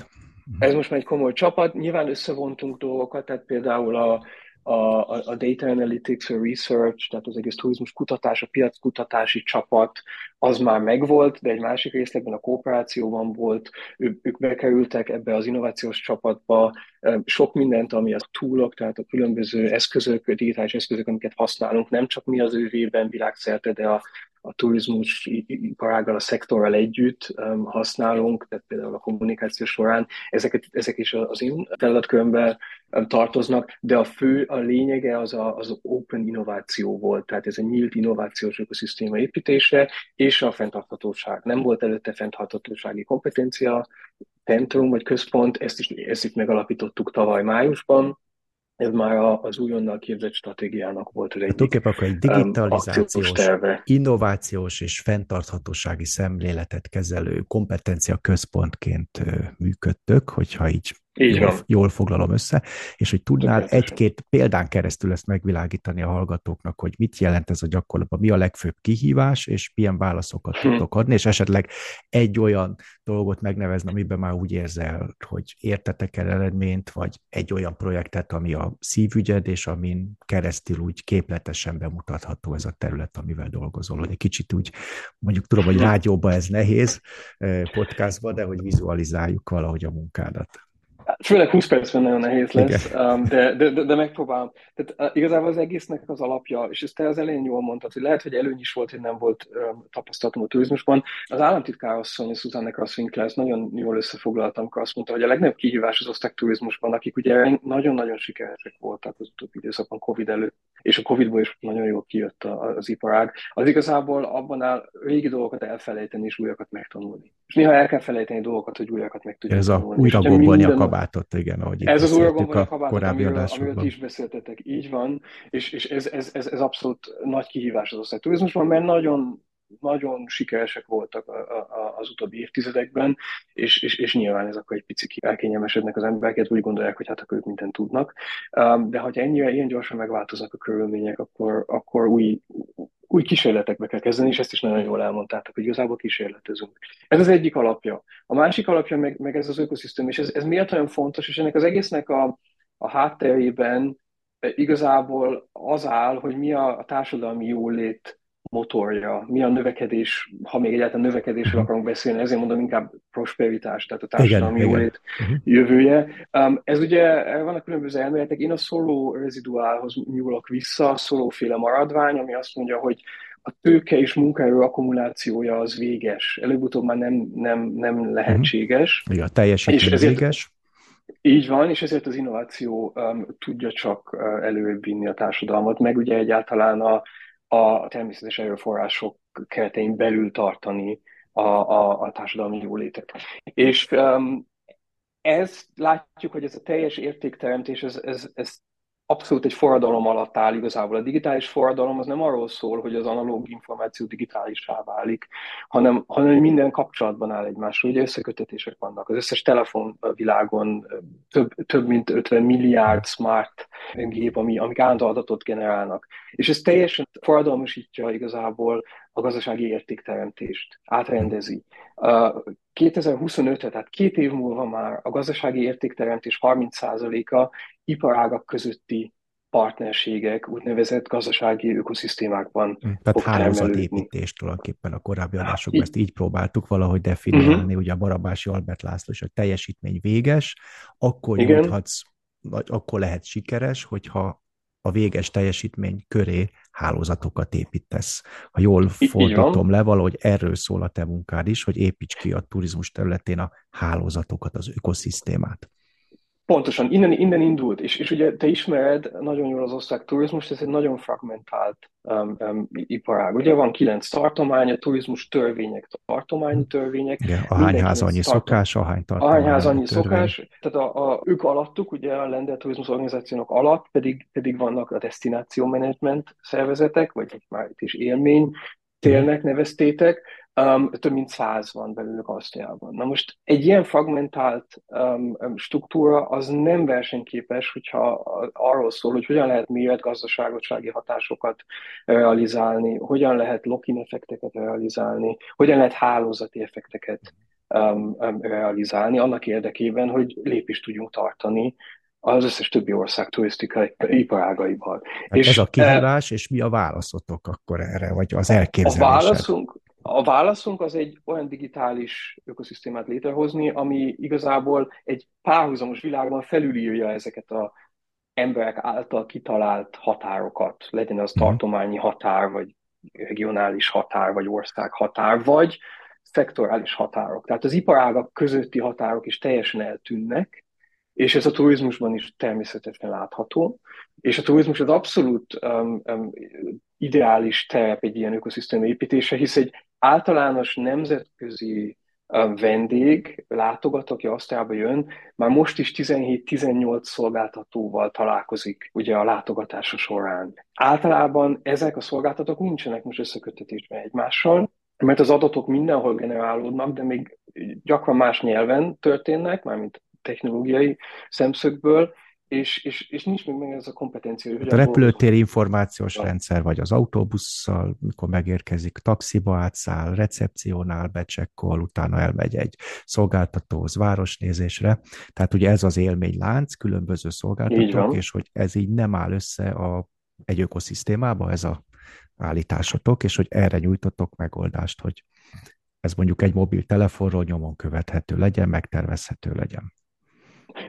ez most már egy komoly csapat. Nyilván összevontunk dolgokat, tehát például a, a, a data analytics, a research, tehát az egész turizmus kutatás, a piackutatási csapat, az már megvolt, de egy másik részlegben a kooperációban volt, ő, ők bekerültek ebbe az innovációs csapatba, sok mindent, ami a túlok, tehát a különböző eszközök, digitális eszközök, amiket használunk, nem csak mi az ővében világszerte, de a, a turizmus iparággal, a szektorral együtt um, használunk, tehát például a kommunikáció során, ezeket, ezek is az én feladatkörömben um, tartoznak, de a fő, a lényege az a, az open innováció volt, tehát ez a nyílt innovációs ökoszisztéma építése és a fenntarthatóság. Nem volt előtte fenntarthatósági kompetencia, centrum vagy központ, ezt is, ezt is megalapítottuk tavaly májusban, ez már az újonnal képzett stratégiának volt az
egyik hát, akkor egy digitalizációs, innovációs és fenntarthatósági szemléletet kezelő kompetencia központként működtök, hogyha így így jól, jól foglalom össze, és hogy tudnál egy-két példán keresztül ezt megvilágítani a hallgatóknak, hogy mit jelent ez a gyakorlatban, mi a legfőbb kihívás, és milyen válaszokat hm. tudtok adni, és esetleg egy olyan dolgot megnevezni, amiben már úgy érzel, hogy értetek el eredményt, vagy egy olyan projektet, ami a szívügyed, és amin keresztül úgy képletesen bemutatható ez a terület, amivel dolgozol, hogy egy kicsit úgy, mondjuk tudom, hogy hm. rádióban ez nehéz eh, podcastban, de hogy vizualizáljuk valahogy a munkádat.
Főleg 20 percben nagyon nehéz lesz, um, de, de, de, de megpróbálom. Tehát uh, igazából az egésznek az alapja, és ezt te az elején jól mondtad, hogy lehet, hogy előny is volt, hogy nem volt um, tapasztalatom a turizmusban. Az államtitkár asszony, Susanne Crosswinkler, ezt nagyon jól összefoglaltam, amikor azt mondta, hogy a legnagyobb kihívás az oszták turizmusban, akik ugye nagyon-nagyon sikeresek voltak az utóbbi időszakban Covid előtt, és a Covidból is nagyon jól kijött az iparág. Az igazából abban áll régi dolgokat elfelejteni és újakat megtanulni. És néha el kell felejteni dolgokat, hogy újakat meg tudjuk
Ez tanulni. a újra gombolni a kabátot, igen, ahogy
Ez az újra gombolni a kabátot, korábbi amiről, amiről is beszéltetek, így van, és, és ez, ez, ez, ez abszolút nagy kihívás az osztályturizmusban, mert nagyon nagyon sikeresek voltak a, a, az utóbbi évtizedekben, és, és, és nyilván ez akkor egy picit elkényelmesednek az embereket, úgy gondolják, hogy hát akkor ők mindent tudnak. De ha ennyire ilyen gyorsan megváltoznak a körülmények, akkor, akkor új, új kísérletekbe kell kezdeni, és ezt is nagyon jól elmondtátok, hogy igazából kísérletezünk. Ez az egyik alapja. A másik alapja meg, meg ez az ökoszisztém, és ez, ez miért olyan fontos, és ennek az egésznek a, a hátterében igazából az áll, hogy mi a, a társadalmi jólét motorja, mi a növekedés, ha még egyáltalán növekedésről mhm. akarunk beszélni, ezért mondom inkább prosperitás, tehát a társadalmi jólét. Mhm. jövője. Um, ez ugye, vannak különböző elméletek, én a szoló reziduálhoz nyúlok vissza, a szolóféle maradvány, ami azt mondja, hogy a tőke és munkaerő akkumulációja az véges. Előbb-utóbb már nem, nem, nem lehetséges.
Igen, a teljesítmény és ezért, véges.
Így van, és ezért az innováció um, tudja csak uh, előbb vinni a társadalmat, meg ugye egyáltalán a, a természetes erőforrások keretein belül tartani a, a, a társadalmi jólétet. És um, ez látjuk, hogy ez a teljes értékteremtés, ez, ez, ez abszolút egy forradalom alatt áll igazából. A digitális forradalom az nem arról szól, hogy az analóg információ digitálisá válik, hanem, hanem minden kapcsolatban áll egymásról. Ugye összekötetések vannak. Az összes telefon világon több, több mint 50 milliárd smart gép, ami, amik állandó adatot generálnak. És ez teljesen forradalmasítja igazából a gazdasági értékteremtést, átrendezi. 2025-re, tehát két év múlva már a gazdasági értékteremtés 30%-a iparágak közötti partnerségek, úgynevezett gazdasági ökoszisztémákban
hm, Tehát hálózatépítés tulajdonképpen a korábbi adásokban ezt így próbáltuk valahogy definiálni, uh-huh. ugye a Barabási Albert László és a teljesítmény véges, akkor Igen. juthatsz, vagy akkor lehet sikeres, hogyha a véges teljesítmény köré hálózatokat építesz. Ha jól fordítom le, valahogy erről szól a te munkád is, hogy építs ki a turizmus területén a hálózatokat, az ökoszisztémát.
Pontosan, innen, innen indult, és, és ugye te ismered nagyon jól az osztrák turizmus, ez egy nagyon fragmentált um, um, iparág. Ugye van kilenc tartomány, a turizmus törvények, tartományi törvények.
Igen, hányház annyi tartom... szokás, ahány tartomány.
Ahányház annyi szokás, tehát a, a, ők alattuk, ugye a Lender Turizmus Organizációnak alatt pedig, pedig vannak a destináció management szervezetek, vagy már itt is élmény, télnek neveztétek, um, több mint száz van belőlük Ausztriában. Na most egy ilyen fragmentált um, um, struktúra az nem versenyképes, hogyha arról szól, hogy hogyan lehet méret gazdaságossági hatásokat realizálni, hogyan lehet lock-in effekteket realizálni, hogyan lehet hálózati effekteket um, um, realizálni annak érdekében, hogy lépést tudjunk tartani az összes többi ország turisztikai iparágaival.
Hát és ez a kihívás, és mi a válaszotok akkor erre, vagy az elképzelésed?
A válaszunk, a válaszunk az egy olyan digitális ökoszisztémát létrehozni, ami igazából egy párhuzamos világban felülírja ezeket a emberek által kitalált határokat, legyen az mhm. tartományi határ, vagy regionális határ, vagy ország határ, vagy szektorális határok. Tehát az iparágak közötti határok is teljesen eltűnnek, és ez a turizmusban is természetesen látható. És a turizmus az abszolút um, um, ideális terep egy ilyen ökoszisztéma építése, hisz egy általános nemzetközi vendég, látogató, aki Asztrába jön, már most is 17-18 szolgáltatóval találkozik ugye a látogatása során. Általában ezek a szolgáltatók nincsenek most összekötetésben egymással, mert az adatok mindenhol generálódnak, de még gyakran más nyelven történnek, mármint technológiai szemszögből, és, és, és nincs még meg ez a kompetencia.
Hogy a repülőtér információs a... rendszer, vagy az autóbusszal, mikor megérkezik, taxiba átszáll, recepciónál becsekkol, utána elmegy egy szolgáltatóhoz városnézésre. Tehát ugye ez az élménylánc, különböző szolgáltatók, és hogy ez így nem áll össze a, egy ökoszisztémába, ez a állításotok, és hogy erre nyújtotok megoldást, hogy ez mondjuk egy mobiltelefonról nyomon követhető legyen, megtervezhető legyen.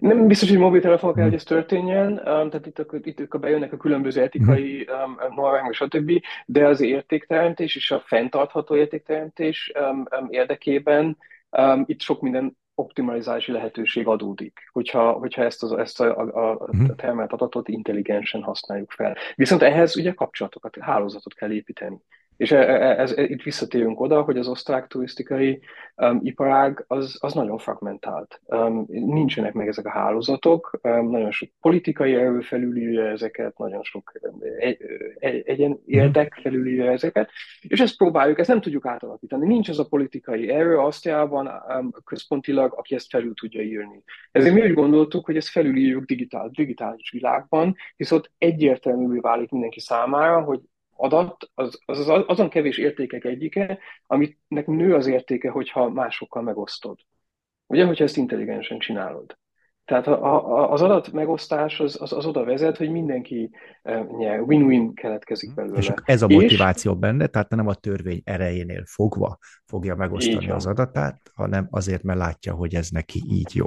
Nem biztos, hogy mobiltelefon kell, hogy ez történjen, um, tehát itt, a, itt a bejönnek a különböző etikai um, normák, stb., de az értékteremtés és a fenntartható értékteremtés um, um, érdekében um, itt sok minden optimalizási lehetőség adódik, hogyha, hogyha ezt, az, ezt a, a, a mhm. termelt adatot intelligensen használjuk fel. Viszont ehhez ugye kapcsolatokat, hálózatot kell építeni. És e, e, ez, ez, itt visszatérünk oda, hogy az osztrák turisztikai um, iparág az, az nagyon fragmentált. Um, nincsenek meg ezek a hálózatok, um, nagyon sok politikai erő felülírja ezeket, nagyon sok um, egy, egy, egyen mhm. érdek felülírja ezeket, és ezt próbáljuk, ezt nem tudjuk átalakítani. Nincs az a politikai erő Asztriában um, központilag, aki ezt felül tudja írni. Ezért mi úgy gondoltuk, hogy ezt felülírjuk digitál, digitális világban, hisz ott egyértelművé válik mindenki számára, hogy adat az, az, az azon kevés értékek egyike, aminek nő az értéke, hogyha másokkal megosztod. Ugye, hogyha ezt intelligensen csinálod. Tehát a, a, az adat megosztás az, az, az oda vezet, hogy mindenki e, nyer, win-win keletkezik belőle.
És ez a motiváció és, benne, tehát nem a törvény erejénél fogva fogja megosztani az adatát, hanem azért, mert látja, hogy ez neki így jó.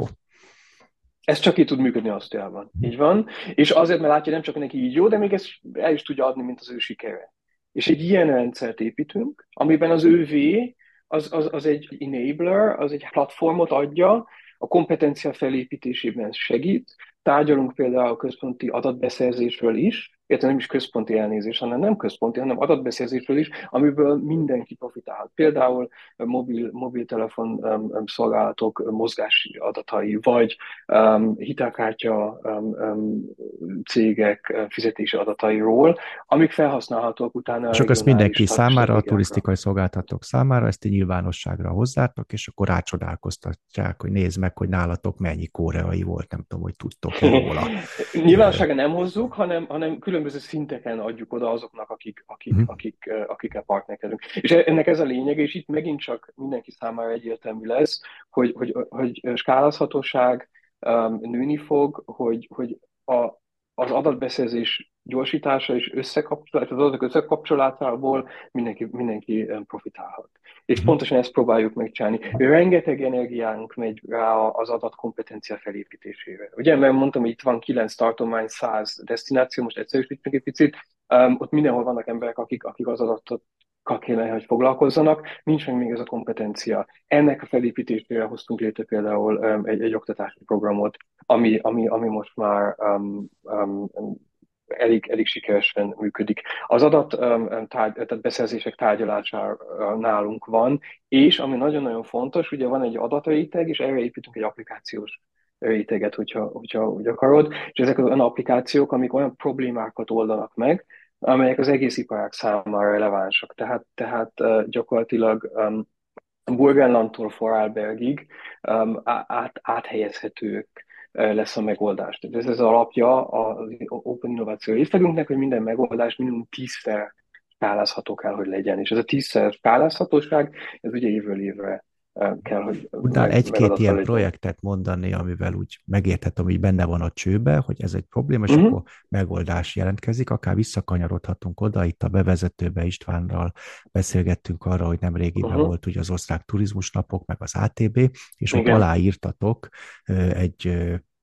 Ez csak így tud működni Ausztriában. Mm. Így van. És azért, mert látja, nem csak neki így jó, de még ezt el is tudja adni, mint az ő sikere. És egy ilyen rendszert építünk, amiben az ő V az, az, az egy enabler, az egy platformot adja, a kompetencia felépítésében segít. Tárgyalunk például a központi adatbeszerzésről is, illetve nem is központi elnézés, hanem nem központi, hanem adatbeszerzésről is, amiből mindenki profitál. Például mobil, mobiltelefon um, szolgálatok mozgási adatai, vagy um, hitelkártya um, cégek fizetési adatairól, amik felhasználhatók utána.
Csak ezt mindenki számára, a turisztikai szolgáltatók számára, ezt nyilvánosságra hozzátok, és akkor rácsodálkoztatják, hogy nézd meg, hogy nálatok mennyi koreai volt, nem tudom, hogy tudtok róla.
Nyilvánosságra nem hozzuk, hanem, hanem külön különböző szinteken adjuk oda azoknak, akik, akik, uh-huh. akik, akikkel partnerkedünk. És ennek ez a lényeg, és itt megint csak mindenki számára egyértelmű lesz, hogy, hogy, hogy skálázhatóság um, nőni fog, hogy, hogy a, az adatbeszerzés gyorsítása és összekapcsolás, az adatok összekapcsolásából mindenki, mindenki profitálhat. És mhm. pontosan ezt próbáljuk megcsinálni. Rengeteg energiánk megy rá az adatkompetencia felépítésére. Ugye, mert mondtam, hogy itt van 9 tartomány, 100 destináció, most egyszerűsítünk egy picit, um, ott mindenhol vannak emberek, akik, akik az adatot kéne, hogy foglalkozzanak, nincs meg még ez a kompetencia. Ennek a felépítésére hoztunk létre például um, egy, egy oktatási programot, ami, ami, ami most már um, um, elég, elég sikeresen működik. Az adat tárgy, tehát beszerzések tárgyalása nálunk van, és ami nagyon-nagyon fontos, ugye van egy adatréteg, és erre építünk egy applikációs réteget, hogyha, hogyha úgy akarod, és ezek olyan applikációk, amik olyan problémákat oldanak meg, amelyek az egész iparág számára relevánsak. Tehát, tehát gyakorlatilag um, Burgenlandtól Vorarlbergig um, át, áthelyezhetők lesz a megoldás. Tehát ez az alapja az Open Innováció részlegünknek, hogy minden megoldás minimum tízszer skálázható kell, hogy legyen. És ez a tízszer skálázhatóság, ez ugye évről évre
kell, hogy... Tudnál egy-két ilyen legyen. projektet mondani, amivel úgy megérthetem, hogy benne van a csőbe, hogy ez egy probléma, és uh-huh. akkor megoldás jelentkezik, akár visszakanyarodhatunk oda, itt a bevezetőbe Istvánnal beszélgettünk arra, hogy nem régiben uh-huh. volt ugye az osztrák turizmusnapok, meg az ATB, és Igen. ott aláírtatok egy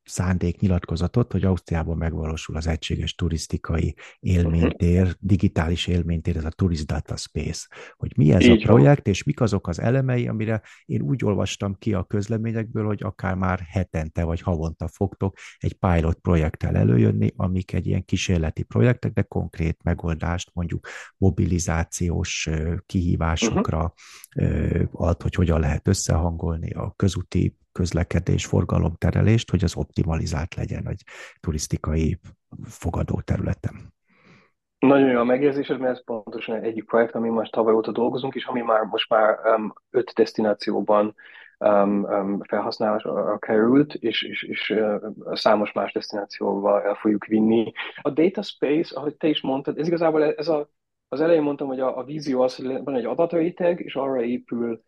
szándéknyilatkozatot, hogy Ausztriában megvalósul az egységes turisztikai élménytér, digitális élménytér, ez a Tourist Data Space. Hogy mi ez Így a projekt, van. és mik azok az elemei, amire én úgy olvastam ki a közleményekből, hogy akár már hetente vagy havonta fogtok egy pilot projekttel előjönni, amik egy ilyen kísérleti projektek, de konkrét megoldást, mondjuk mobilizációs kihívásokra uh-huh. ad, hogy hogyan lehet összehangolni a közúti közlekedés, forgalomterelést, hogy az optimalizált legyen egy turisztikai fogadó területen.
Nagyon jó a megérzésed, mert ez pontosan egyik projekt, ami most tavaly óta dolgozunk, és ami már most már um, öt destinációban um, um, felhasználásra került, és, és, és uh, számos más destinációval el fogjuk vinni. A data space, ahogy te is mondtad, ez igazából ez a, az elején mondtam, hogy a, a vízió az, hogy van egy adatréteg, és arra épül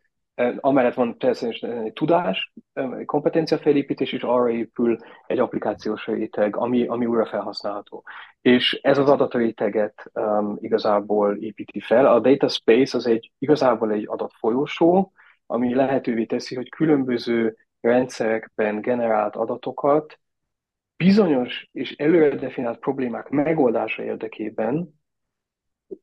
Amellett van természetesen egy tudás, egy kompetenciafelépítés, és arra épül egy applikációs réteg, ami, ami újra felhasználható. És ez az adatréteget um, igazából építi fel. A data space az egy igazából egy adatfolyósó, ami lehetővé teszi, hogy különböző rendszerekben generált adatokat bizonyos és előre definiált problémák megoldása érdekében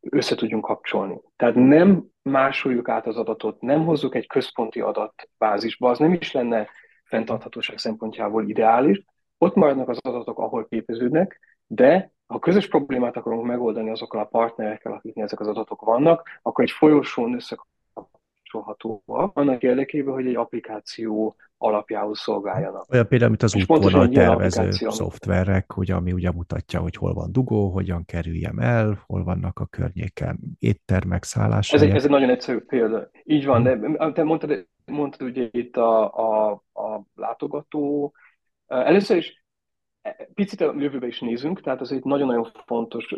össze tudjunk kapcsolni. Tehát nem másoljuk át az adatot, nem hozzuk egy központi adatbázisba, az nem is lenne fenntarthatóság szempontjából ideális. Ott maradnak az adatok, ahol képeződnek, de ha közös problémát akarunk megoldani azokkal a partnerekkel, akiknél ezek az adatok vannak, akkor egy folyosón összekapcsolhatóak, annak érdekében, hogy egy applikáció alapjául szolgáljanak.
Olyan például, mint az útvonal tervező szoftverek, ugye, ami ugye mutatja, hogy hol van dugó, hogyan kerüljem el, hol vannak a környéken éttermek, szállások.
Ez egy, ez egy nagyon egyszerű példa. Így van, de te mondtad, mondtad ugye itt a, a, a látogató. Először is e, picit a jövőbe is nézünk, tehát az egy nagyon-nagyon fontos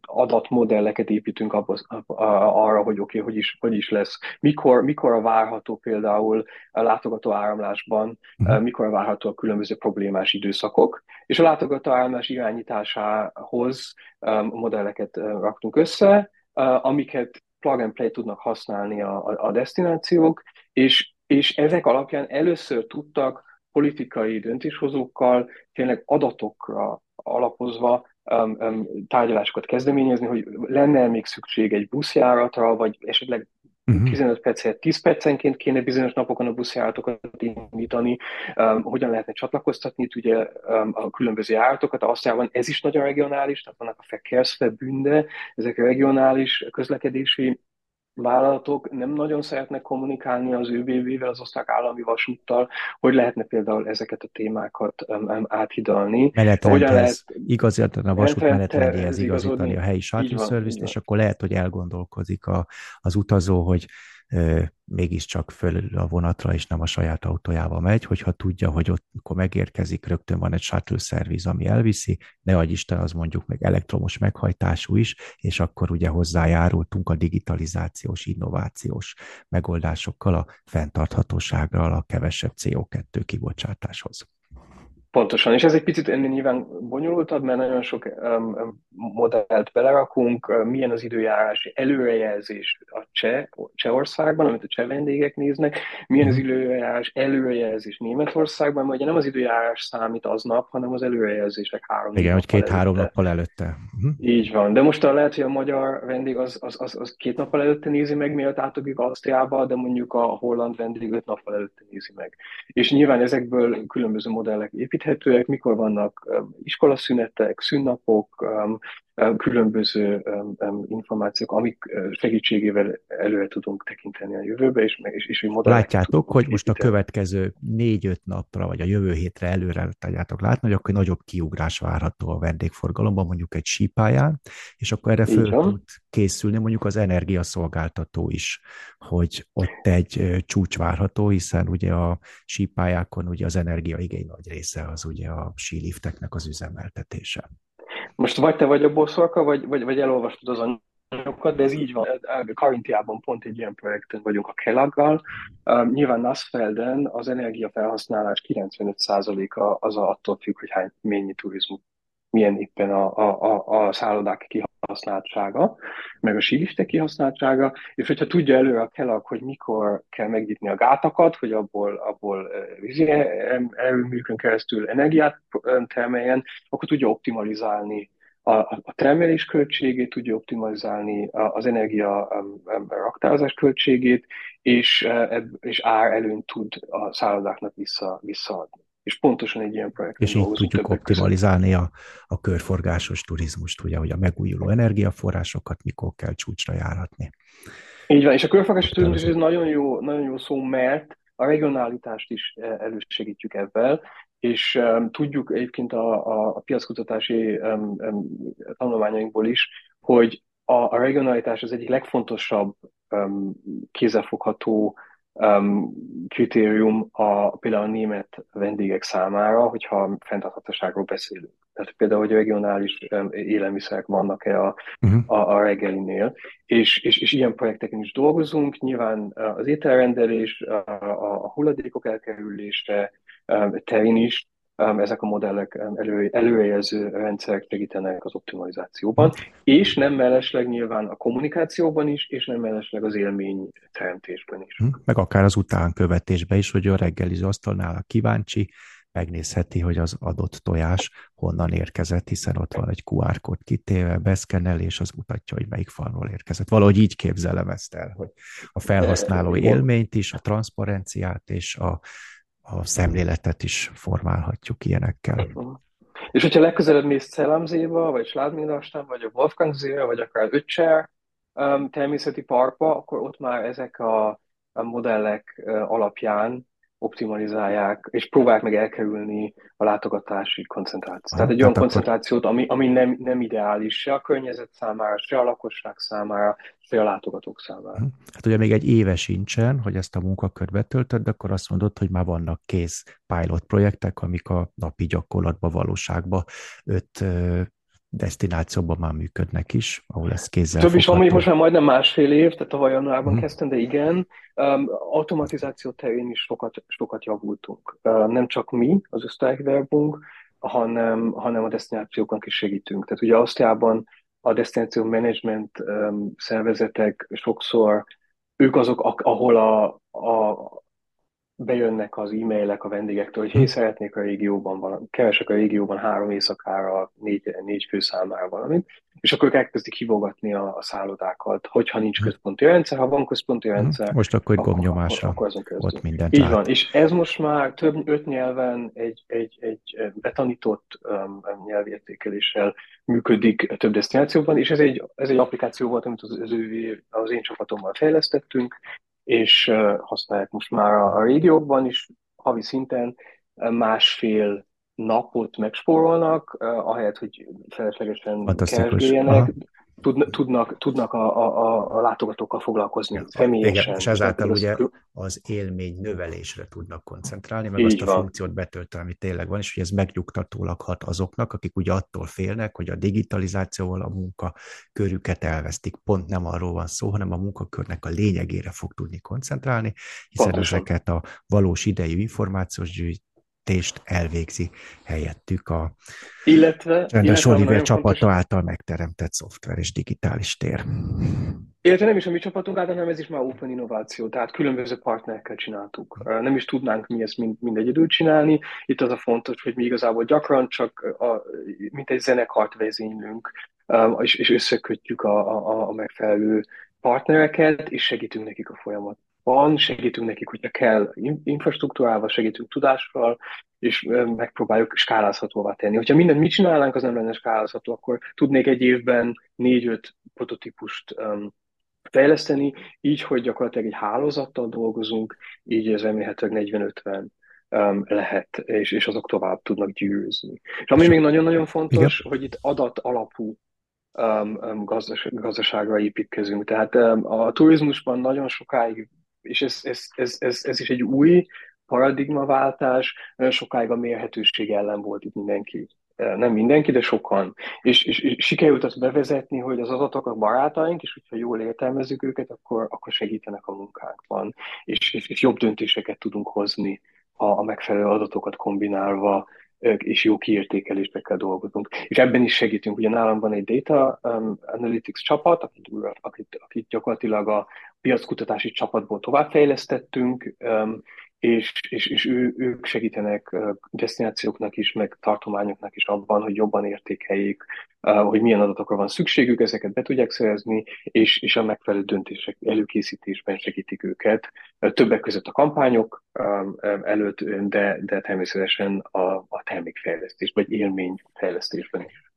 adatmodelleket építünk abba, arra, hogy oké, okay, hogy, is, hogy is lesz, mikor, mikor a várható például a látogató áramlásban, uh-huh. mikor a várható a különböző problémás időszakok, és a látogató áramlás irányításához modelleket uh, raktunk össze, uh, amiket plug and play tudnak használni a, a, a destinációk, és, és ezek alapján először tudtak politikai döntéshozókkal tényleg adatokra alapozva um, um, tárgyalásokat kezdeményezni, hogy lenne még szükség egy buszjáratra, vagy esetleg uh-huh. 15 percet, 10 percenként kéne bizonyos napokon a buszjáratokat indítani, um, hogyan lehetne csatlakoztatni ugye um, a különböző járatokat. Ausztriában ez is nagyon regionális, tehát vannak a Verkehrsverbünde, ezek a regionális közlekedési vállalatok nem nagyon szeretnek kommunikálni az ÖBB-vel, az osztrák állami vasúttal, hogy lehetne például ezeket a témákat um, áthidalni.
Menetrendhez, lehet... igazítani a vasút menetrendjéhez igazítani a helyi shuttle service és akkor lehet, hogy elgondolkozik a, az utazó, hogy mégiscsak föl a vonatra, és nem a saját autójával megy, hogyha tudja, hogy ott, akkor megérkezik, rögtön van egy shuttle szerviz, ami elviszi, ne adj Isten, az mondjuk meg elektromos meghajtású is, és akkor ugye hozzájárultunk a digitalizációs, innovációs megoldásokkal a fenntarthatósággal, a kevesebb CO2 kibocsátáshoz.
Pontosan, és ez egy picit ennél nyilván bonyolultabb, mert nagyon sok um, modellt belerakunk, uh, milyen az időjárási előrejelzés a cseh, Csehországban, amit a cseh vendégek néznek, milyen az mhm. időjárás előrejelzés Németországban, mert ugye nem az időjárás számít aznap, hanem az előrejelzések három
Igen, hogy két-három nappal előtte.
Uh-huh. Így van, de most lehet, hogy a magyar vendég az, az, az, az két nappal előtte nézi meg, mielőtt átugrik Ausztriába, de mondjuk a holland vendég öt nappal előtte nézi meg. És nyilván ezekből különböző modellek épít említhetőek, mikor vannak iskolaszünetek, szünnapok, különböző információk, amik segítségével előre tudunk tekinteni a jövőbe, és, és, és
hogy Látjátok, hogy most a következő négy-öt napra, vagy a jövő hétre előre tudjátok látni, hogy akkor nagyobb kiugrás várható a vendégforgalomban, mondjuk egy sípáján, és akkor erre föl tud készülni mondjuk az energiaszolgáltató is, hogy ott egy csúcs várható, hiszen ugye a sípályákon ugye az energiaigény nagy része az ugye a sílifteknek az üzemeltetése.
Most vagy te vagy a bosszorka, vagy, vagy, vagy elolvastad az anyagot, számokat, de ez így van. Karintiában pont egy ilyen projekten vagyunk a Kelaggal. Nyilván Nasfelden az energiafelhasználás 95%-a az attól függ, hogy hány mennyi turizmus milyen éppen a, a, a, a szállodák kihasználtsága, meg a sílistek kihasználtsága, és hogyha tudja előre a kelak, hogy mikor kell megnyitni a gátakat, hogy abból, abból vízi erőműkön keresztül energiát termeljen, akkor tudja optimalizálni a, a termelés költségét, tudja optimalizálni az energia raktározás költségét, és, és ár előnyt tud a szállodáknak vissza, visszaadni és pontosan egy ilyen projekt.
És így tudjuk optimalizálni a, a körforgásos turizmust, ugye, hogy a megújuló energiaforrásokat mikor kell csúcsra járatni.
Így van, és a körforgásos turizmus ez nagyon jó, nagyon jó szó, mert a regionálitást is e, elősegítjük ebben, és um, tudjuk egyébként a, a, a piackutatási um, um, tanulmányainkból is, hogy a, a regionalitás az egyik legfontosabb um, kézzelfogható um, kritérium a, például a német vendégek számára, hogyha fenntarthatóságról beszélünk. Tehát például, hogy regionális um, élelmiszerek vannak-e a, uh-huh. a, a reggelinél, és, és, és ilyen projekteken is dolgozunk. Nyilván az ételrendelés, a, a, a hulladékok elkerülése um, terén is ezek a modellek elő, előrejelző rendszerek segítenek az optimalizációban, és nem mellesleg nyilván a kommunikációban is, és nem mellesleg az élmény teremtésben is. Hm,
meg akár az utánkövetésben is, hogy a reggeliző asztalnál a kíváncsi, megnézheti, hogy az adott tojás honnan érkezett, hiszen ott van egy QR kód kitéve, beszkennel, és az mutatja, hogy melyik falról érkezett. Valahogy így képzelem ezt el, hogy a felhasználó élményt is, a transzparenciát és a a szemléletet is formálhatjuk ilyenekkel.
És hogyha legközelebb mész Szelemzéba, vagy Sládmindastán, vagy a Wolfgangzébe, vagy akár Öccser um, természeti parkba, akkor ott már ezek a, a modellek uh, alapján optimalizálják, és próbálják meg elkerülni a látogatási koncentrációt. Tehát egy olyan koncentrációt, ami, ami nem, nem ideális se a környezet számára, se a lakosság számára, se a látogatók számára. Hm.
Hát ugye még egy éve sincsen, hogy ezt a munkakört betöltöd, de akkor azt mondod, hogy már vannak kész pilot projektek, amik a napi gyakorlatban, valóságban öt destinációban már működnek is, ahol ez kézzel
Több is van, most már majdnem másfél év, tehát tavaly januárban hmm. kezdtem, de igen, um, automatizáció terén is sokat, sokat javultunk. Uh, nem csak mi, az osztályverbunk, hanem, hanem a destinációknak is segítünk. Tehát ugye Ausztriában a destináció management um, szervezetek sokszor ők azok, ahol a, a, bejönnek az e-mailek a vendégektől, hogy hé, szeretnék a régióban valami, keresek a régióban három éjszakára, négy, négy fő számára valamit, és akkor ők elkezdik hívogatni a, a szállodákat, hogyha nincs hm. központi rendszer, ha van központi hm. rendszer.
Most akkor egy gomnyomásra, akkor, akkor ott mindent
Így van, és ez most már több öt nyelven egy, egy, egy betanított um, nyelvértékeléssel működik több destinációban, és ez egy, ez egy applikáció volt, amit az, az, ő, az én csapatommal fejlesztettünk, és használják most már a, régiókban is, havi szinten másfél napot megspórolnak, ahelyett, hogy feleslegesen keresgéljenek, tudnak, tudnak a, a, a látogatókkal foglalkozni ja, személyesen. Igen,
és ezáltal ugye az élmény növelésre tudnak koncentrálni, meg Így azt a van. funkciót betölteni, ami tényleg van, és hogy ez megnyugtatólag hat azoknak, akik ugye attól félnek, hogy a digitalizációval a munka körüket elvesztik. Pont nem arról van szó, hanem a munkakörnek a lényegére fog tudni koncentrálni, hiszen Pontosan. ezeket a valós idejű információs tést elvégzi helyettük a illetve, rendes Oliver csapata fontos... által megteremtett szoftver és digitális tér.
Illetve nem is a mi csapatunk által, hanem ez is már open innováció, tehát különböző partnerekkel csináltuk. Nem is tudnánk mi ezt mind, mind egyedül csinálni. Itt az a fontos, hogy mi igazából gyakran csak a, mint egy zenekart vezénylünk, és, és összekötjük a, a, a megfelelő partnereket, és segítünk nekik a folyamat van, segítünk nekik, hogyha kell infrastruktúrával, segítünk tudással, és megpróbáljuk skálázhatóvá tenni. Hogyha mindent mi csinálnánk, az nem lenne skálázható, akkor tudnék egy évben négy-öt prototípust um, fejleszteni, így, hogy gyakorlatilag egy hálózattal dolgozunk, így ez remélhetőleg 40-50 um, lehet, és, és azok tovább tudnak gyűrűzni. És ami még nagyon-nagyon fontos, Igen. hogy itt adat alapú um, gazdas, gazdaságra építkezünk. Tehát um, a turizmusban nagyon sokáig és ez, ez, ez, ez, ez is egy új paradigmaváltás, sokáig a mérhetőség ellen volt itt mindenki. nem mindenki, de sokan. És, és, és sikerült azt bevezetni, hogy az adatok a barátaink, és hogyha jól értelmezzük őket, akkor, akkor segítenek a munkánkban, és, és, és jobb döntéseket tudunk hozni a, a megfelelő adatokat kombinálva, és jó kiértékelésbe kell dolgoznunk. És ebben is segítünk. Ugye nálam van egy data um, analytics csapat, akit, akit, akit gyakorlatilag a piackutatási csapatból továbbfejlesztettünk, um, és, és, és ő, ők segítenek destinációknak is, meg tartományoknak is abban, hogy jobban értékeljék, hogy milyen adatokra van szükségük, ezeket be tudják szerezni, és, és a megfelelő döntések előkészítésben segítik őket. Többek között a kampányok előtt, de, de természetesen a, a termékfejlesztés, vagy élményfejlesztésben is.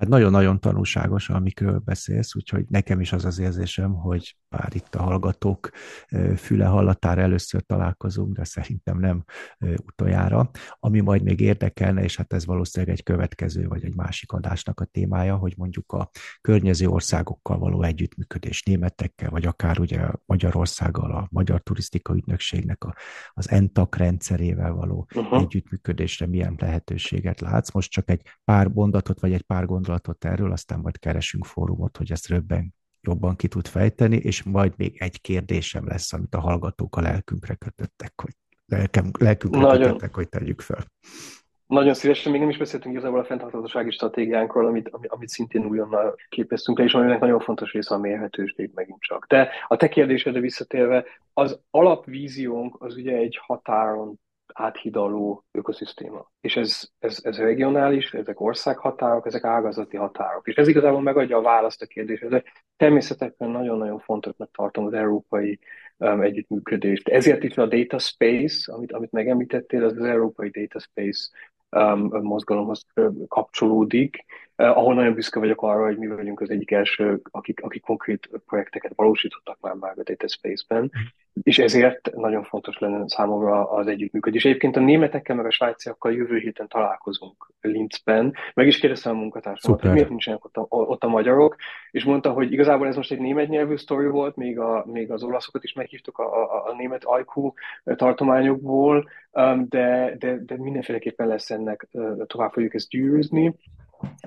Hát nagyon-nagyon tanulságos, amikről beszélsz, úgyhogy nekem is az az érzésem, hogy bár itt a hallgatók füle hallatára először találkozunk, de szerintem nem utoljára. Ami majd még érdekelne, és hát ez valószínűleg egy következő vagy egy másik adásnak a témája, hogy mondjuk a környező országokkal való együttműködés németekkel, vagy akár ugye Magyarországgal, a Magyar Turisztika Ügynökségnek a, az ENTAK rendszerével való uh-huh. együttműködésre milyen lehetőséget látsz. Most csak egy pár mondatot, vagy egy pár gondolatot erről, aztán majd keresünk fórumot, hogy ezt röbben jobban ki tud fejteni, és majd még egy kérdésem lesz, amit a hallgatók a lelkünkre kötöttek, hogy lelkem, lelkünkre Nagyon. kötöttek, hogy tegyük fel.
Nagyon szívesen, még nem is beszéltünk igazából a fenntarthatósági stratégiánkról, amit, amit szintén újonnal képeztünk le, és aminek nagyon fontos része a mérhetőség megint csak. De a te kérdésedre visszatérve, az alapvíziónk az ugye egy határon áthidaló ökoszisztéma. És ez, ez, ez regionális, ezek országhatárok, ezek ágazati határok. És ez igazából megadja a választ a kérdésre. Természetesen nagyon-nagyon fontosnak tartom az európai um, együttműködést. Ezért is a Data Space, amit, amit megemlítettél, az az európai Data Space um, mozgalomhoz kapcsolódik, ahol nagyon büszke vagyok arra, hogy mi vagyunk az egyik első, akik, akik konkrét projekteket valósítottak már már a Data Space-ben, és ezért nagyon fontos lenne számomra az együttműködés. Egyébként a németekkel meg a svájciakkal jövő héten találkozunk Linzben. Meg is kérdeztem a munkatársamat, hogy miért nincsenek ott a, ott a magyarok, és mondta, hogy igazából ez most egy német nyelvű sztori volt, még, a, még az olaszokat is meghívtuk a, a, a német ajkú tartományokból, um, de, de, de mindenféleképpen lesz ennek, tovább fogjuk ezt gyűrűzni.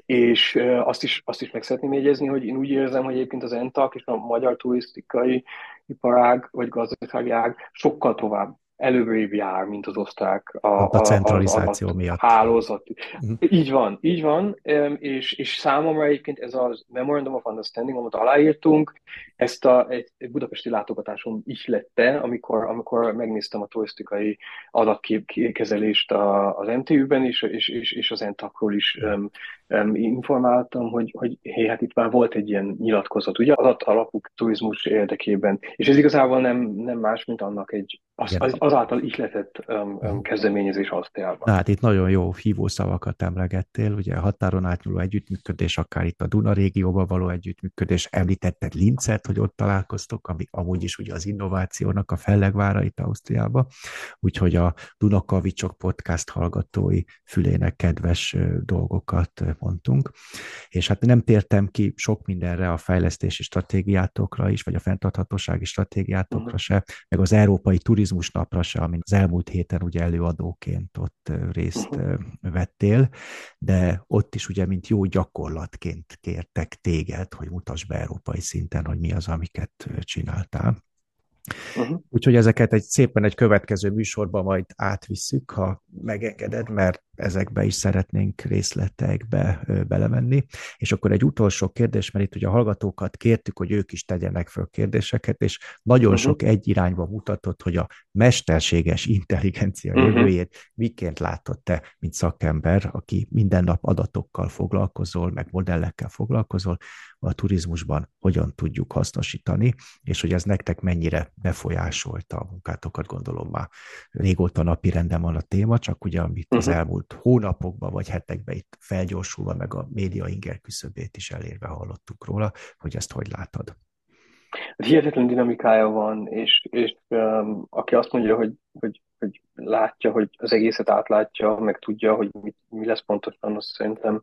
És azt is, azt is meg szeretném jegyezni, hogy én úgy érzem, hogy egyébként az ENTAK és a magyar turisztikai iparág vagy gazdasági ág sokkal tovább előrébb jár, mint az osztrák
a, a, a centralizáció a, miatt.
Hálózat. Uh-huh. Így van, így van, és, és számomra egyébként ez a Memorandum of Understanding, amit aláírtunk, ezt a, egy, egy budapesti látogatásom ihlette, amikor, amikor megnéztem a turisztikai adatkezelést az MTÜ-ben is, és, és, és az NTAC-ról is um, informáltam, hogy, hogy hé, hát itt már volt egy ilyen nyilatkozat, ugye? Adat alapú turizmus érdekében, és ez igazából nem, nem más, mint annak egy az, az, azáltal ihletett um, um, kezdeményezés Ausztriában.
Na, hát itt nagyon jó hívószavakat emlegettél, ugye a határon átnyúló együttműködés, akár itt a Duna régióban való együttműködés, említetted Lincet, hogy ott találkoztok, ami amúgy is ugye az innovációnak a fellegvára itt Ausztriában, úgyhogy a Dunakavicsok podcast hallgatói fülének kedves dolgokat mondtunk, és hát nem tértem ki sok mindenre a fejlesztési stratégiátokra is, vagy a fenntarthatósági stratégiátokra uh-huh. se, meg az európai turizmus napra se, amin az elmúlt héten ugye előadóként ott részt uh-huh. vettél, de ott is ugye, mint jó gyakorlatként kértek téged, hogy mutasd be európai szinten, hogy mi az, amiket csináltál. Uh-huh. Úgyhogy ezeket egy szépen egy következő műsorban majd átvisszük, ha megengeded, mert ezekbe is szeretnénk részletekbe belemenni. És akkor egy utolsó kérdés, mert itt ugye a hallgatókat kértük, hogy ők is tegyenek föl kérdéseket, és nagyon uh-huh. sok egy irányba mutatott, hogy a mesterséges intelligencia uh-huh. jövőjét miként látod te, mint szakember, aki minden nap adatokkal foglalkozol, meg modellekkel foglalkozol, a turizmusban hogyan tudjuk hasznosítani, és hogy ez nektek mennyire befolyásolta a munkátokat, gondolom már régóta napi renden van a téma, csak ugye amit uh-huh. az elmúlt elmúlt hónapokban vagy hetekben itt felgyorsulva, meg a média inger küszöbét is elérve hallottuk róla, hogy ezt hogy látod?
Hihetetlen dinamikája van, és, és um, aki azt mondja, hogy, hogy, hogy látja, hogy az egészet átlátja, meg tudja, hogy mi, mi lesz pontosan, azt szerintem,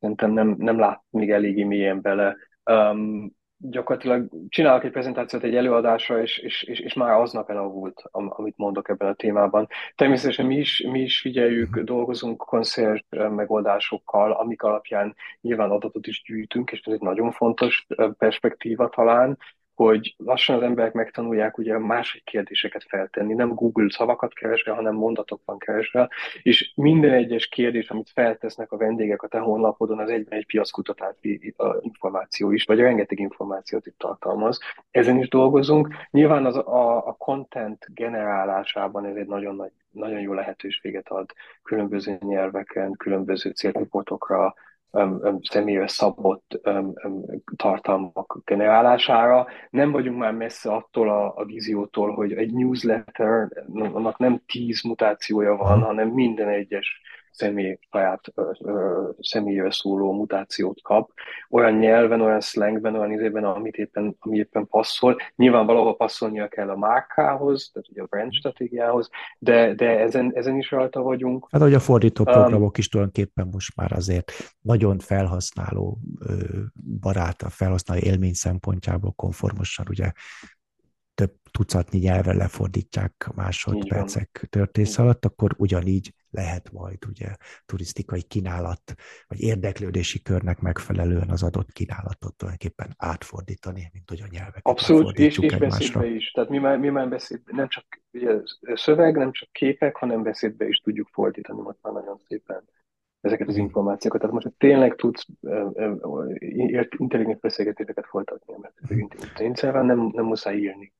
szerintem nem, nem lát még eléggé mélyen bele. Um, gyakorlatilag csinálok egy prezentációt egy előadásra, és, és, és, és már aznap elavult, amit mondok ebben a témában. Természetesen mi is, mi is figyeljük, mhm. dolgozunk koncert megoldásokkal, amik alapján nyilván adatot is gyűjtünk, és ez egy nagyon fontos perspektíva talán, hogy lassan az emberek megtanulják ugye másik kérdéseket feltenni, nem Google szavakat keresve, hanem mondatokban keresve, és minden egyes kérdés, amit feltesznek a vendégek a te honlapodon, az egyben egy piackutatási információ is, vagy rengeteg információt itt tartalmaz. Ezen is dolgozunk. Nyilván az, a, a content generálásában ez egy nagyon nagy nagyon jó lehetőséget ad különböző nyelveken, különböző célcsoportokra, személyre szabott tartalmak generálására. Nem vagyunk már messze attól a, a víziótól, hogy egy newsletter, annak nem tíz mutációja van, hanem minden egyes személy saját személyre szóló mutációt kap, olyan nyelven, olyan slangben, olyan izében, amit éppen, ami éppen passzol. Nyilván valahol passzolnia kell a márkához, tehát ugye a brand stratégiához, de, de ezen, ezen is rajta vagyunk.
Hát, hogy a fordító programok um, is tulajdonképpen most már azért nagyon felhasználó barát, a felhasználó élmény szempontjából konformosan ugye több tucatnyi nyelvre lefordítják másodpercek történés alatt, akkor ugyanígy lehet majd ugye turisztikai kínálat, vagy érdeklődési körnek megfelelően az adott kínálatot tulajdonképpen átfordítani, mint hogy a nyelveket
Abszolút, és, és beszédbe is. Tehát mi már, mi már beszéd, nem csak ugye, szöveg, nem csak képek, hanem beszédbe is tudjuk fordítani most már nagyon szépen ezeket az hmm. információkat. Tehát most tényleg tudsz intelligens beszélgetéseket folytatni a mesterségi nem, nem muszáj írni.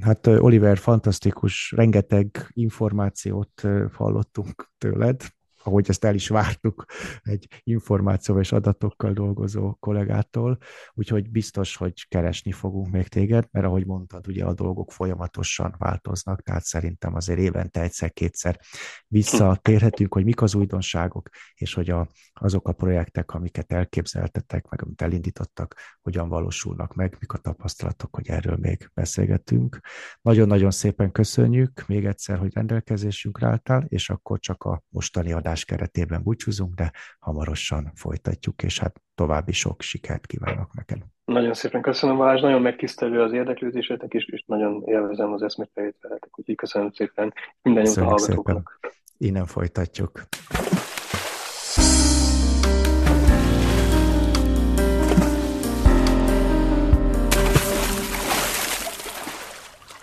Hát Oliver, fantasztikus, rengeteg információt hallottunk tőled, ahogy ezt el is vártuk egy információval és adatokkal dolgozó kollégától, úgyhogy biztos, hogy keresni fogunk még téged, mert ahogy mondtad, ugye a dolgok folyamatosan változnak, tehát szerintem azért évente egyszer-kétszer visszatérhetünk, hogy mik az újdonságok, és hogy a, azok a projektek, amiket elképzeltetek, meg amit elindítottak, hogyan valósulnak meg, mik a tapasztalatok, hogy erről még beszélgetünk. Nagyon-nagyon szépen köszönjük még egyszer, hogy rendelkezésünkre álltál, és akkor csak a mostani adás adás keretében búcsúzunk, de hamarosan folytatjuk, és hát további sok sikert kívánok neked.
Nagyon szépen köszönöm, Balázs, nagyon megtisztelő az érdeklődésetek, és, és nagyon élvezem az eszmét veletek, úgyhogy köszönöm szépen minden jót a hallgatóknak. Szépen.
Innen folytatjuk.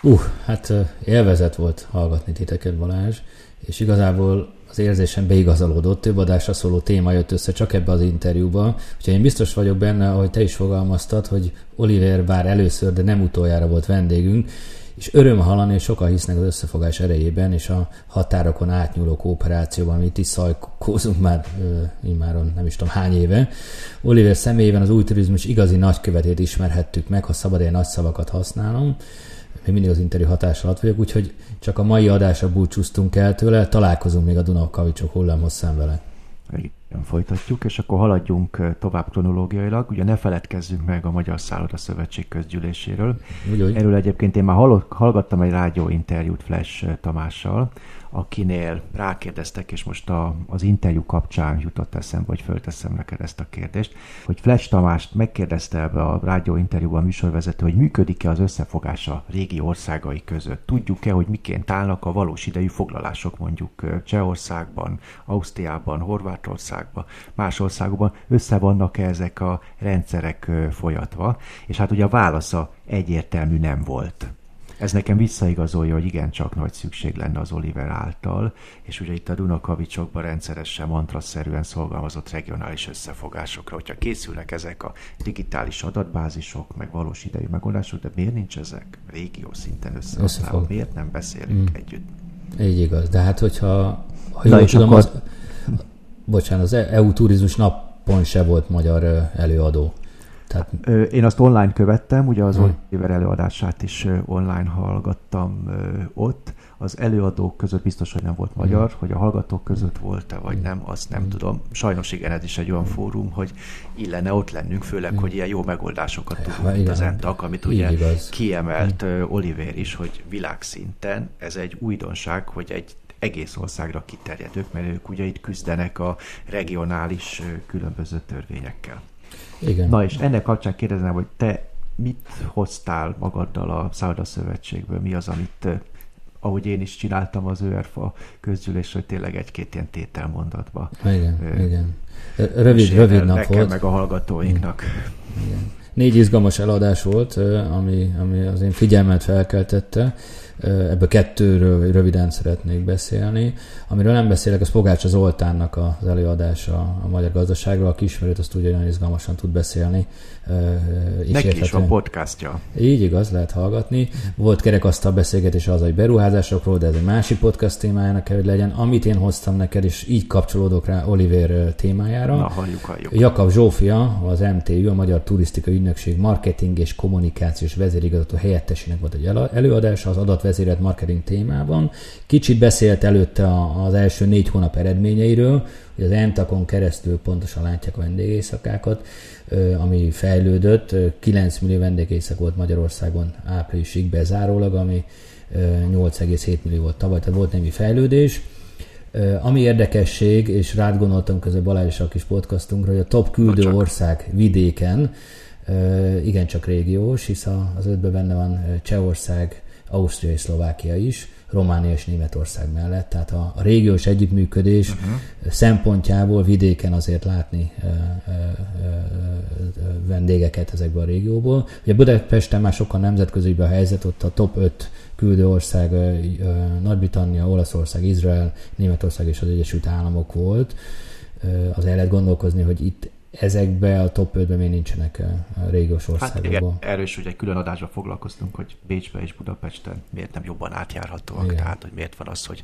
Uh, hát élvezet volt hallgatni titeket, Balázs, és igazából az érzésem beigazolódott, több adásra szóló téma jött össze csak ebbe az interjúba, úgyhogy én biztos vagyok benne, ahogy te is fogalmaztad, hogy Oliver bár először, de nem utoljára volt vendégünk, és öröm hallani, hogy sokan hisznek az összefogás erejében, és a határokon átnyúló kooperációban, amit is szajkózunk már immáron nem is tudom hány éve. Oliver személyében az új turizmus igazi nagykövetét ismerhettük meg, ha szabad ilyen nagy szavakat használom. Még mindig az interjú hatás alatt vagyok, úgyhogy csak a mai adásra búcsúztunk el tőle, találkozunk még a Duna kavicsok hullámhosszán vele.
Igen, folytatjuk, és akkor haladjunk tovább kronológiailag. Ugye ne feledkezzünk meg a Magyar Szálloda Szövetség közgyűléséről. Úgy, úgy. Erről egyébként én már hallgattam egy rádióinterjút Flash Tamással, akinél rákérdeztek, és most a, az interjú kapcsán jutott eszembe, hogy fölteszem neked ezt a kérdést, hogy Flash Tamást megkérdezte ebbe a rádióinterjúban a műsorvezető, hogy működik-e az összefogás a régi országai között. Tudjuk-e, hogy miként állnak a valós idejű foglalások mondjuk Csehországban, Ausztriában, Horvátországban, más országokban, össze vannak-e ezek a rendszerek folyatva? És hát ugye a válasza egyértelmű nem volt. Ez nekem visszaigazolja, hogy igencsak nagy szükség lenne az Oliver által, és ugye itt a Dunakavicsokban rendszeresen mantraszerűen szolgálmazott regionális összefogásokra, hogyha készülnek ezek a digitális adatbázisok, meg valós idejű megoldások, de miért nincs ezek régió szinten összehasználva? Miért nem beszélünk mm. együtt?
Így igaz, de hát hogyha ha jól tudom, akkor... az, bocsánat, az EU turizmus napon se volt magyar előadó.
Tehát... Én azt online követtem, ugye az hmm. Oliver előadását is online hallgattam ott. Az előadók között biztos, hogy nem volt magyar, hmm. hogy a hallgatók között volt-e, vagy hmm. nem, azt nem hmm. tudom. Sajnos igen, ez is egy olyan fórum, hogy illene ott lennünk, főleg, hogy ilyen jó megoldásokat tudunk, mint az ENTAK, amit ugye igaz. kiemelt. Oliver is, hogy világszinten ez egy újdonság, hogy egy egész országra kiterjedők, mert ők ugye itt küzdenek a regionális különböző törvényekkel. Igen. Na és ennek kapcsán kérdezem, hogy te mit hoztál magaddal a Szálda Szövetségből? Mi az, amit ahogy én is csináltam az ÖRFA közgyűlés, hogy tényleg egy-két ilyen tételmondatba.
Igen, ö, igen. Rövid, rövid nap volt.
meg a hallgatóinknak.
Igen. Négy izgalmas eladás volt, ami, ami az én figyelmet felkeltette. Ebből kettőről röviden szeretnék beszélni. Amiről nem beszélek, az Pogácsa Zoltánnak az előadása a magyar gazdaságról. Aki ismerőt, azt hogy nagyon izgalmasan tud beszélni.
És Neki érthetően. is van podcastja.
Így igaz, lehet hallgatni. Volt kerekasztal beszélgetés az, hogy beruházásokról, de ez egy másik podcast témájának kell, hogy legyen. Amit én hoztam neked, és így kapcsolódok rá Oliver témájára.
Na, halljuk, halljuk.
Jakab Zsófia, az MTU, a Magyar Turisztikai Ügynökség marketing és kommunikációs vezérigazgató helyettesének volt egy előadása az adatvezérelt marketing témában. Kicsit beszélt előtte az első négy hónap eredményeiről, hogy az Entakon keresztül pontosan látják a vendégészakákat, ami fejlődött. 9 millió vendégészak volt Magyarországon áprilisig bezárólag, ami 8,7 millió volt tavaly, tehát volt némi fejlődés. Ami érdekesség, és rád gondoltam közben Balázs a kis podcastunkra, hogy a top küldő ország vidéken, igencsak régiós, hisz az ötben benne van Csehország, Ausztria és Szlovákia is, Románia és Németország mellett. Tehát a, a régiós együttműködés uh-huh. szempontjából vidéken azért látni ö, ö, ö, vendégeket ezekből a régióból. Ugye Budapesten már sokkal nemzetközi a helyzet, ott a top 5 küldő ország Nagy-Britannia, Olaszország, Izrael, Németország és az Egyesült Államok volt. Az el lehet gondolkozni, hogy itt ezekbe a top 5-ben még nincsenek a régiós országokban. Hát igen,
erről is ugye külön adásban foglalkoztunk, hogy Bécsbe és Budapesten miért nem jobban átjárhatóak, igen. tehát hogy miért van az, hogy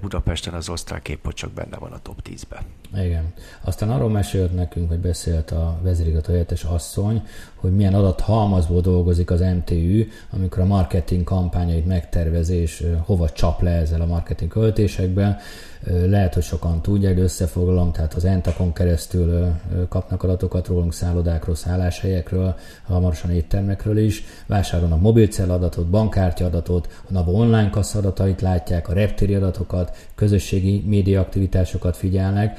Budapesten az osztrák képot csak benne van a top 10-ben.
Igen. Aztán arról mesélt nekünk, hogy beszélt a vezérigazgató helyettes asszony, hogy milyen adathalmazból dolgozik az MTÜ, amikor a marketing kampányait megtervezi, és hova csap le ezzel a marketing költésekben. Lehet, hogy sokan tudják, de összefoglalom, tehát az Entakon keresztül kapnak adatokat rólunk szállodákról, szálláshelyekről, hamarosan éttermekről is, vásárolnak mobilcell adatot, bankkártya adatot, a NAV online kassa adatait látják, a reptéri adatokat, közösségi média aktivitásokat figyelnek,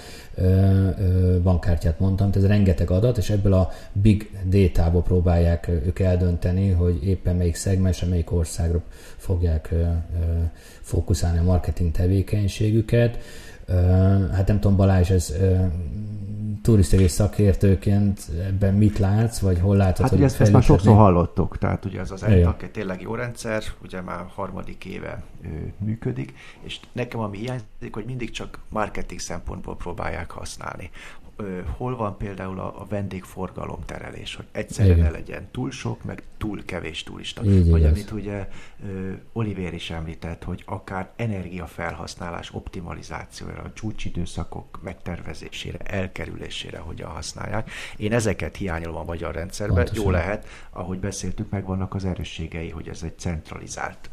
bankkártyát mondtam, tehát ez rengeteg adat, és ebből a big data-ból próbálják ők eldönteni, hogy éppen melyik szegmens, melyik országra fogják fókuszálni a marketing tevékenységüket. Hát nem tudom, Balázs, ez turisztikai szakértőként ebben mit látsz, vagy hol látod,
hát, hogy ezt, ezt már sokszor hallottuk, tehát ugye ez az ENTAK egy tényleg jó rendszer, ugye már harmadik éve ő, működik, és nekem ami hiányzik, hogy mindig csak marketing szempontból próbálják használni hol van például a, a vendégforgalom terelés, hogy egyszerre Igen. ne legyen túl sok, meg túl kevés turista. Így Vagy igaz. amit ugye Oliver is említett, hogy akár energiafelhasználás optimalizációra, a csúcsidőszakok megtervezésére, elkerülésére hogyan használják. Én ezeket hiányolom a magyar rendszerben. Pontosan. Jó lehet, ahogy beszéltük, meg vannak az erősségei, hogy ez egy centralizált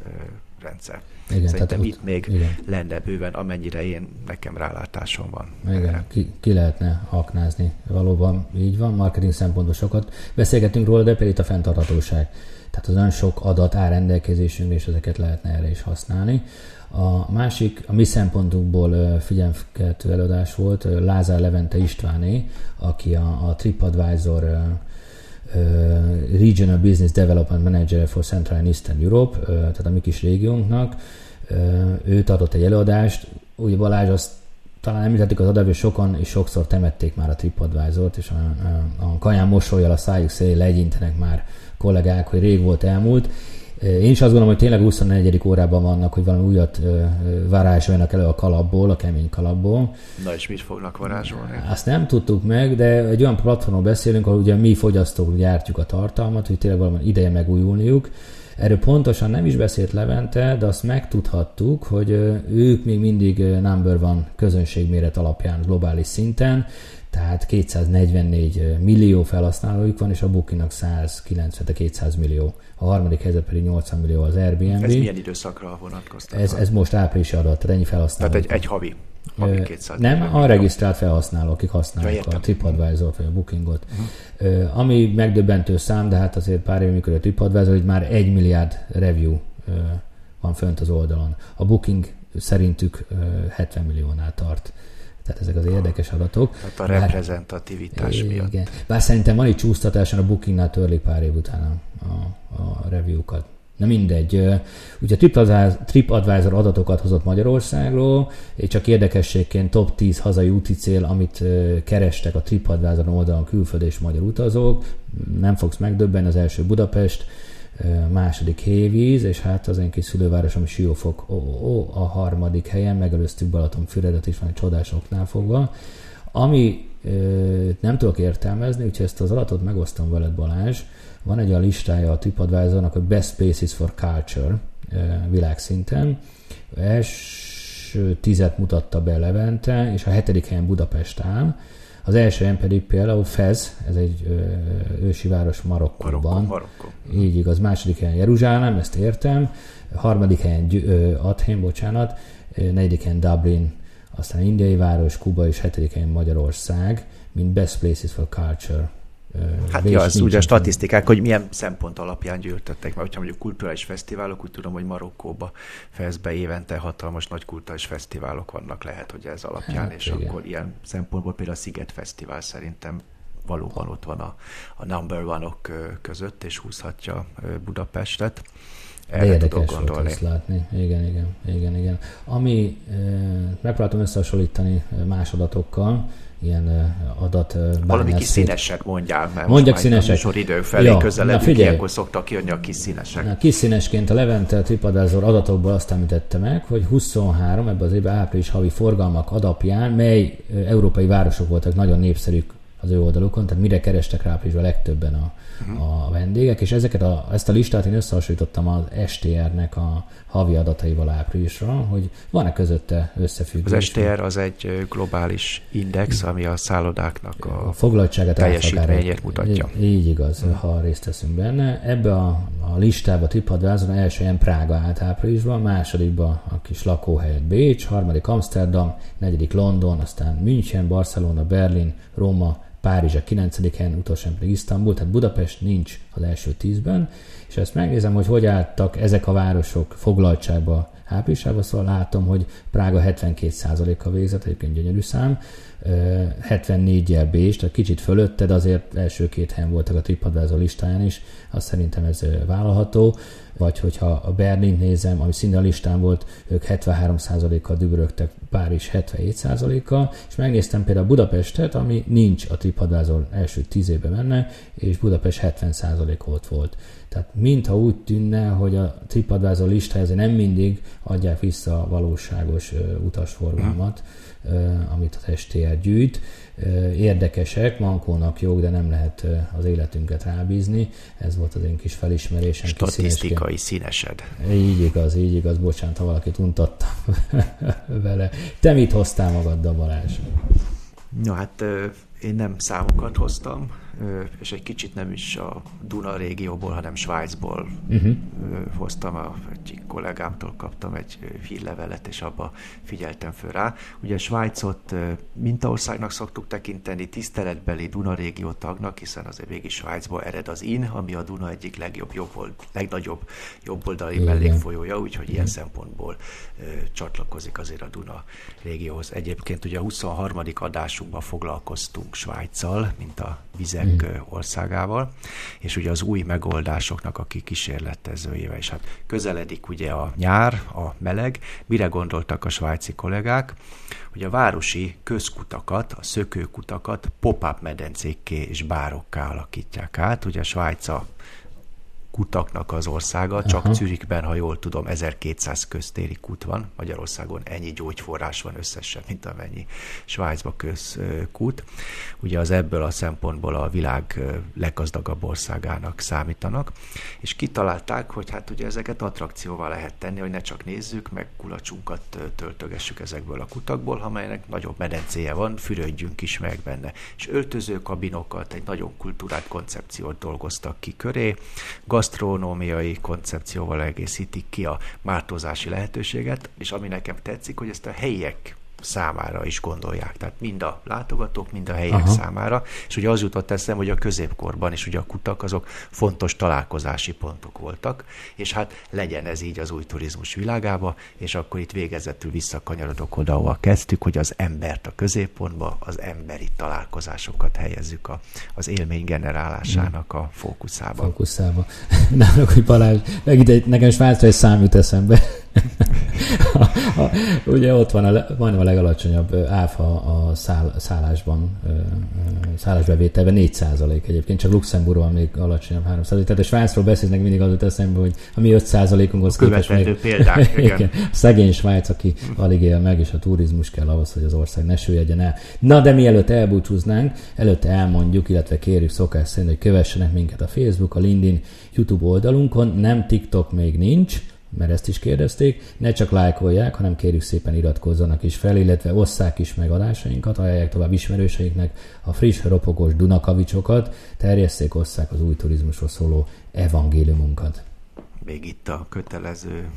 rendszer. Igen, Szerintem tehát itt ott, még igen. lenne bőven, amennyire én, nekem rálátásom van.
Igen, ki, ki lehetne aknázni. Valóban így van, marketing szempontból sokat beszélgetünk róla, de például itt a fenntarthatóság. Tehát az nagyon sok adat áll rendelkezésünkre, és ezeket lehetne erre is használni. A másik, a mi szempontunkból figyelmkeltő előadás volt Lázár Levente Istváné, aki a, a TripAdvisor Regional Business Development Manager for Central and Eastern Europe, tehát a mi kis régiónknak. Őt adott egy előadást, ugye Balázs azt talán említettük az hogy sokan és sokszor temették már a TripAdvisor-t, és a, a, a kaján mosolyjal a szájuk szélén legyintenek már kollégák, hogy rég volt elmúlt. Én is azt gondolom, hogy tényleg 24. órában vannak, hogy valami újat varázsoljanak elő a kalapból, a kemény kalapból.
Na és mit fognak varázsolni?
Azt nem tudtuk meg, de egy olyan platformon beszélünk, ahol ugye mi fogyasztók gyártjuk a tartalmat, hogy tényleg valami ideje megújulniuk. Erről pontosan nem is beszélt Levente, de azt megtudhattuk, hogy ők még mindig number van közönségméret alapján globális szinten, tehát 244 millió felhasználójuk van, és a Bookingnak 190-200 millió. A harmadik helyzet pedig 80 millió az Airbnb.
Ez milyen időszakra vonatkoztat?
Ez, ez most áprilisi adat, tehát ennyi felhasználó.
Tehát egy, egy havi. havi 200
nem, a regisztrált felhasználók, akik használják ja, a TripAdvisor-t vagy a Bookingot. Uh-huh. Ami megdöbbentő szám, de hát azért pár év működő a TripAdvisor, hogy már egy milliárd review van fönt az oldalon. A Booking szerintük 70 milliónál tart Tehát ezek az érdekes adatok.
Hát a reprezentativitás Bár, miatt. Igen.
Bár szerintem van egy csúsztatáson a Bookingnál törlik pár év után a, a, a review-kat. Na mindegy. Ugye TripAdvisor adatokat hozott Magyarországról, és csak érdekességként top 10 hazai úti cél, amit kerestek a TripAdvisor oldalon külföldi és magyar utazók. Nem fogsz megdöbbenni, az első Budapest, második Hévíz, és hát az én kis szülővárosom Siófok ó, ó, a harmadik helyen, megelőztük Balatonfüredet is van egy csodásoknál fogva. Ami nem tudok értelmezni, úgyhogy ezt az adatot megosztom veled Balázs, van egy a listája a TripAdvisornak, hogy Best Places for Culture világszinten. Első tizet mutatta be Levente, és a hetedik helyen Budapest áll. Az első helyen pedig például Fez, ez egy ö, ősi város Marokkóban. Marokko, Marokko. Így igaz, második helyen Jeruzsálem, ezt értem. Harmadik helyen Athén, bocsánat. Negyedik helyen Dublin, aztán indiai város, Kuba és hetedik helyen Magyarország, mint Best Places for Culture
Hát ja, az ugye a statisztikák, hogy milyen szempont alapján gyűjtöttek, mert hogyha mondjuk kulturális fesztiválok, úgy tudom, hogy Marokkóba Fezbe évente hatalmas nagy kulturális fesztiválok vannak, lehet, hogy ez alapján, hát, és igen. akkor ilyen szempontból például a Sziget Fesztivál szerintem valóban ott van a, a number one-ok között, és húzhatja Budapestet.
Erre De érdekes volt ezt látni. Igen, igen, igen, igen. Ami megpróbáltam összehasonlítani más adatokkal, ilyen adat
Valami kis színeset mondjál, mert
Mondjak színesek.
Sor idő felé ja, közeledünk, ilyenkor szoktak jönni a kis színesek.
Na, kis színesként a Levente TripAdvisor adatokból azt említette meg, hogy 23 ebben az évben április havi forgalmak adapján, mely európai városok voltak nagyon népszerűk az ő oldalukon, tehát mire kerestek rá áprilisban legtöbben a, uh-huh. a vendégek, és ezeket a, ezt a listát én összehasonlítottam az STR-nek a havi adataival áprilisra, hogy van-e közötte összefüggés.
Az STR az egy globális index, ami a szállodáknak a,
a foglaltságát
teljesítményét mutatja.
Így, így igaz, uh-huh. ha részt veszünk benne. Ebbe a, a listába TripAdvisor első ilyen Prága állt áprilisban, másodikban a kis lakóhelyet Bécs, harmadik Amsterdam, negyedik London, aztán München, Barcelona, Berlin, Róma, Párizs a 9. helyen, utolsó pedig Isztambul, tehát Budapest nincs az első tízben, és ezt megnézem, hogy hogy álltak ezek a városok foglaltságba áprilisában, szóval látom, hogy Prága 72%-a végzett, egyébként gyönyörű szám, 74-jel Bécs, tehát kicsit fölötte, de azért első két helyen voltak a TripAdvisor listáján is, azt szerintem ez vállalható. Vagy hogyha a Berlin nézem, ami szinte a listán volt, ők 73%-kal dübörögtek, Párizs 77%-kal, és megnéztem például Budapestet, ami nincs a TripAdvisor első tíz évben menne, és Budapest 70% ott volt. Tehát mintha úgy tűnne, hogy a TripAdvisor listája nem mindig adják vissza a valóságos utasforgalmat, amit az STR gyűjt. Érdekesek, mankónak jók, de nem lehet az életünket rábízni. Ez volt az én kis felismerésem.
Statisztikai színesed.
Így igaz, így igaz. Bocsánat, ha valakit untattam vele. Te mit hoztál magaddal, Balázs?
Ja, hát én nem számokat hoztam, és egy kicsit nem is a Duna régióból, hanem Svájcból uh-huh. hoztam, a, egy kollégámtól kaptam egy hírlevelet, és abba figyeltem föl rá. Ugye Svájcot mintaországnak szoktuk tekinteni, tiszteletbeli Duna régió tagnak, hiszen azért végig Svájcból ered az IN, ami a Duna egyik legjobb, jobb, legnagyobb jobboldali mellékfolyója, úgyhogy ilyen szempontból csatlakozik azért a Duna régióhoz. Egyébként ugye a 23. adásunkban foglalkoztunk Svájccal, mint a vizek hmm. országával, és ugye az új megoldásoknak a kísérletezőjével. És hát közeledik ugye a nyár, a meleg. Mire gondoltak a svájci kollégák? Hogy a városi közkutakat, a szökőkutakat pop-up medencékké és bárokká alakítják át. Ugye a Svájca kutaknak az országa, csak Aha. Zürichben, ha jól tudom, 1200 köztéri kut van, Magyarországon ennyi gyógyforrás van összesen, mint amennyi Svájcba közkút. Ugye az ebből a szempontból a világ leggazdagabb országának számítanak, és kitalálták, hogy hát ugye ezeket attrakcióval lehet tenni, hogy ne csak nézzük, meg kulacsunkat töltögessük ezekből a kutakból, amelynek nagyobb medencéje van, fürödjünk is meg benne. És öltözőkabinokat, egy nagyon kultúrát koncepciót dolgoztak ki köré, gasztronómiai koncepcióval egészítik ki a mártozási lehetőséget, és ami nekem tetszik, hogy ezt a helyiek számára is gondolják. Tehát mind a látogatók, mind a helyiek Aha. számára. És ugye az jutott eszem, hogy a középkorban is ugye a kutak azok fontos találkozási pontok voltak, és hát legyen ez így az új turizmus világába, és akkor itt végezetül visszakanyarodok oda, ahol kezdtük, hogy az embert a középpontba, az emberi találkozásokat helyezzük a, az élmény generálásának a fókuszába.
Fókuszába. Nálunk, hogy Balázs, meg ide, nekem Svájcra egy szám jut eszembe. Ugye ott van a, van a legalacsonyabb áfa a száll, szállásban, szállásbevételben 4 százalék egyébként, csak Luxemburgban még alacsonyabb 3 százalék. Tehát a Svájcról beszélnek mindig az eszembe, hogy a mi 5 százalékunkhoz
képest még... példák, igen. igen.
Szegény Svájc, aki alig él meg, és a turizmus kell ahhoz, hogy az ország ne süllyedjen el. Na, de mielőtt elbúcsúznánk, előtte elmondjuk, illetve kérjük szokás szerint, hogy kövessenek minket a Facebook, a LinkedIn, YouTube oldalunkon, nem TikTok még nincs, mert ezt is kérdezték, ne csak lájkolják, hanem kérjük szépen iratkozzanak is fel, illetve osszák is meg adásainkat, ajánlják tovább ismerőseinknek a friss, ropogós Dunakavicsokat, terjesszék, osszák az új turizmusról szóló evangéliumunkat.
Még itt a kötelező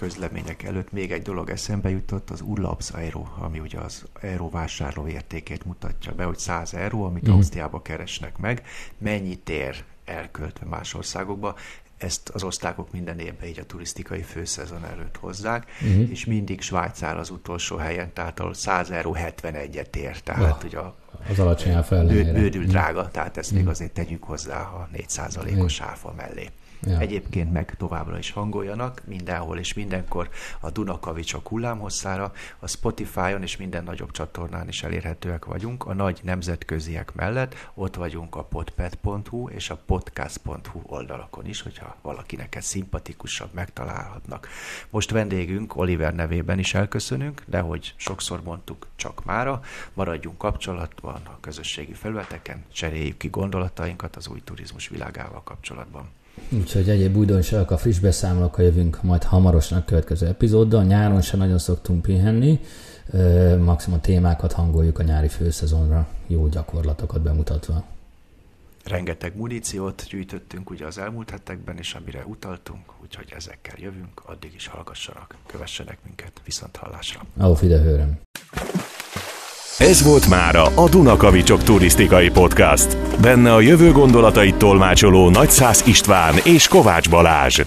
közlemények előtt még egy dolog eszembe jutott, az Urlaubs Euro, ami ugye az euró vásárló értékét mutatja be, hogy 100 euró, amit mm. Ausztriába keresnek meg, mennyit ér elköltve más országokba ezt az osztályok minden évben így a turisztikai főszezon előtt hozzák, uh-huh. és mindig Svájc áll az utolsó helyen, tehát ahol 100 euró 71-et ér, tehát oh, ugye a,
az alacsony áfa
bődül mhm. drága, tehát ezt uh-huh. még azért tegyük hozzá a 4%-os áfa mellé. Ja. Egyébként meg továbbra is hangoljanak mindenhol és mindenkor a Dunakavicsok hullámhosszára, a Spotify-on és minden nagyobb csatornán is elérhetőek vagyunk. A nagy nemzetköziek mellett ott vagyunk a podpet.hu és a podcast.hu oldalakon is, hogyha valakinek ez szimpatikusabb, megtalálhatnak. Most vendégünk Oliver nevében is elköszönünk, de hogy sokszor mondtuk, csak mára, maradjunk kapcsolatban a közösségi felületeken, cseréljük ki gondolatainkat az új turizmus világával kapcsolatban.
Úgyhogy egyéb újdonságok, a friss beszámolókkal jövünk majd hamarosan a következő epizóddal. Nyáron sem nagyon szoktunk pihenni, maximum témákat hangoljuk a nyári főszezonra, jó gyakorlatokat bemutatva.
Rengeteg muníciót gyűjtöttünk ugye az elmúlt hetekben, és amire utaltunk, úgyhogy ezekkel jövünk, addig is hallgassanak, kövessenek minket, viszont hallásra.
Auf Wiederhören!
Ez volt mára a Dunakavicsok turisztikai podcast. Benne a jövő gondolatait tolmácsoló Nagyszász István és Kovács Balázs.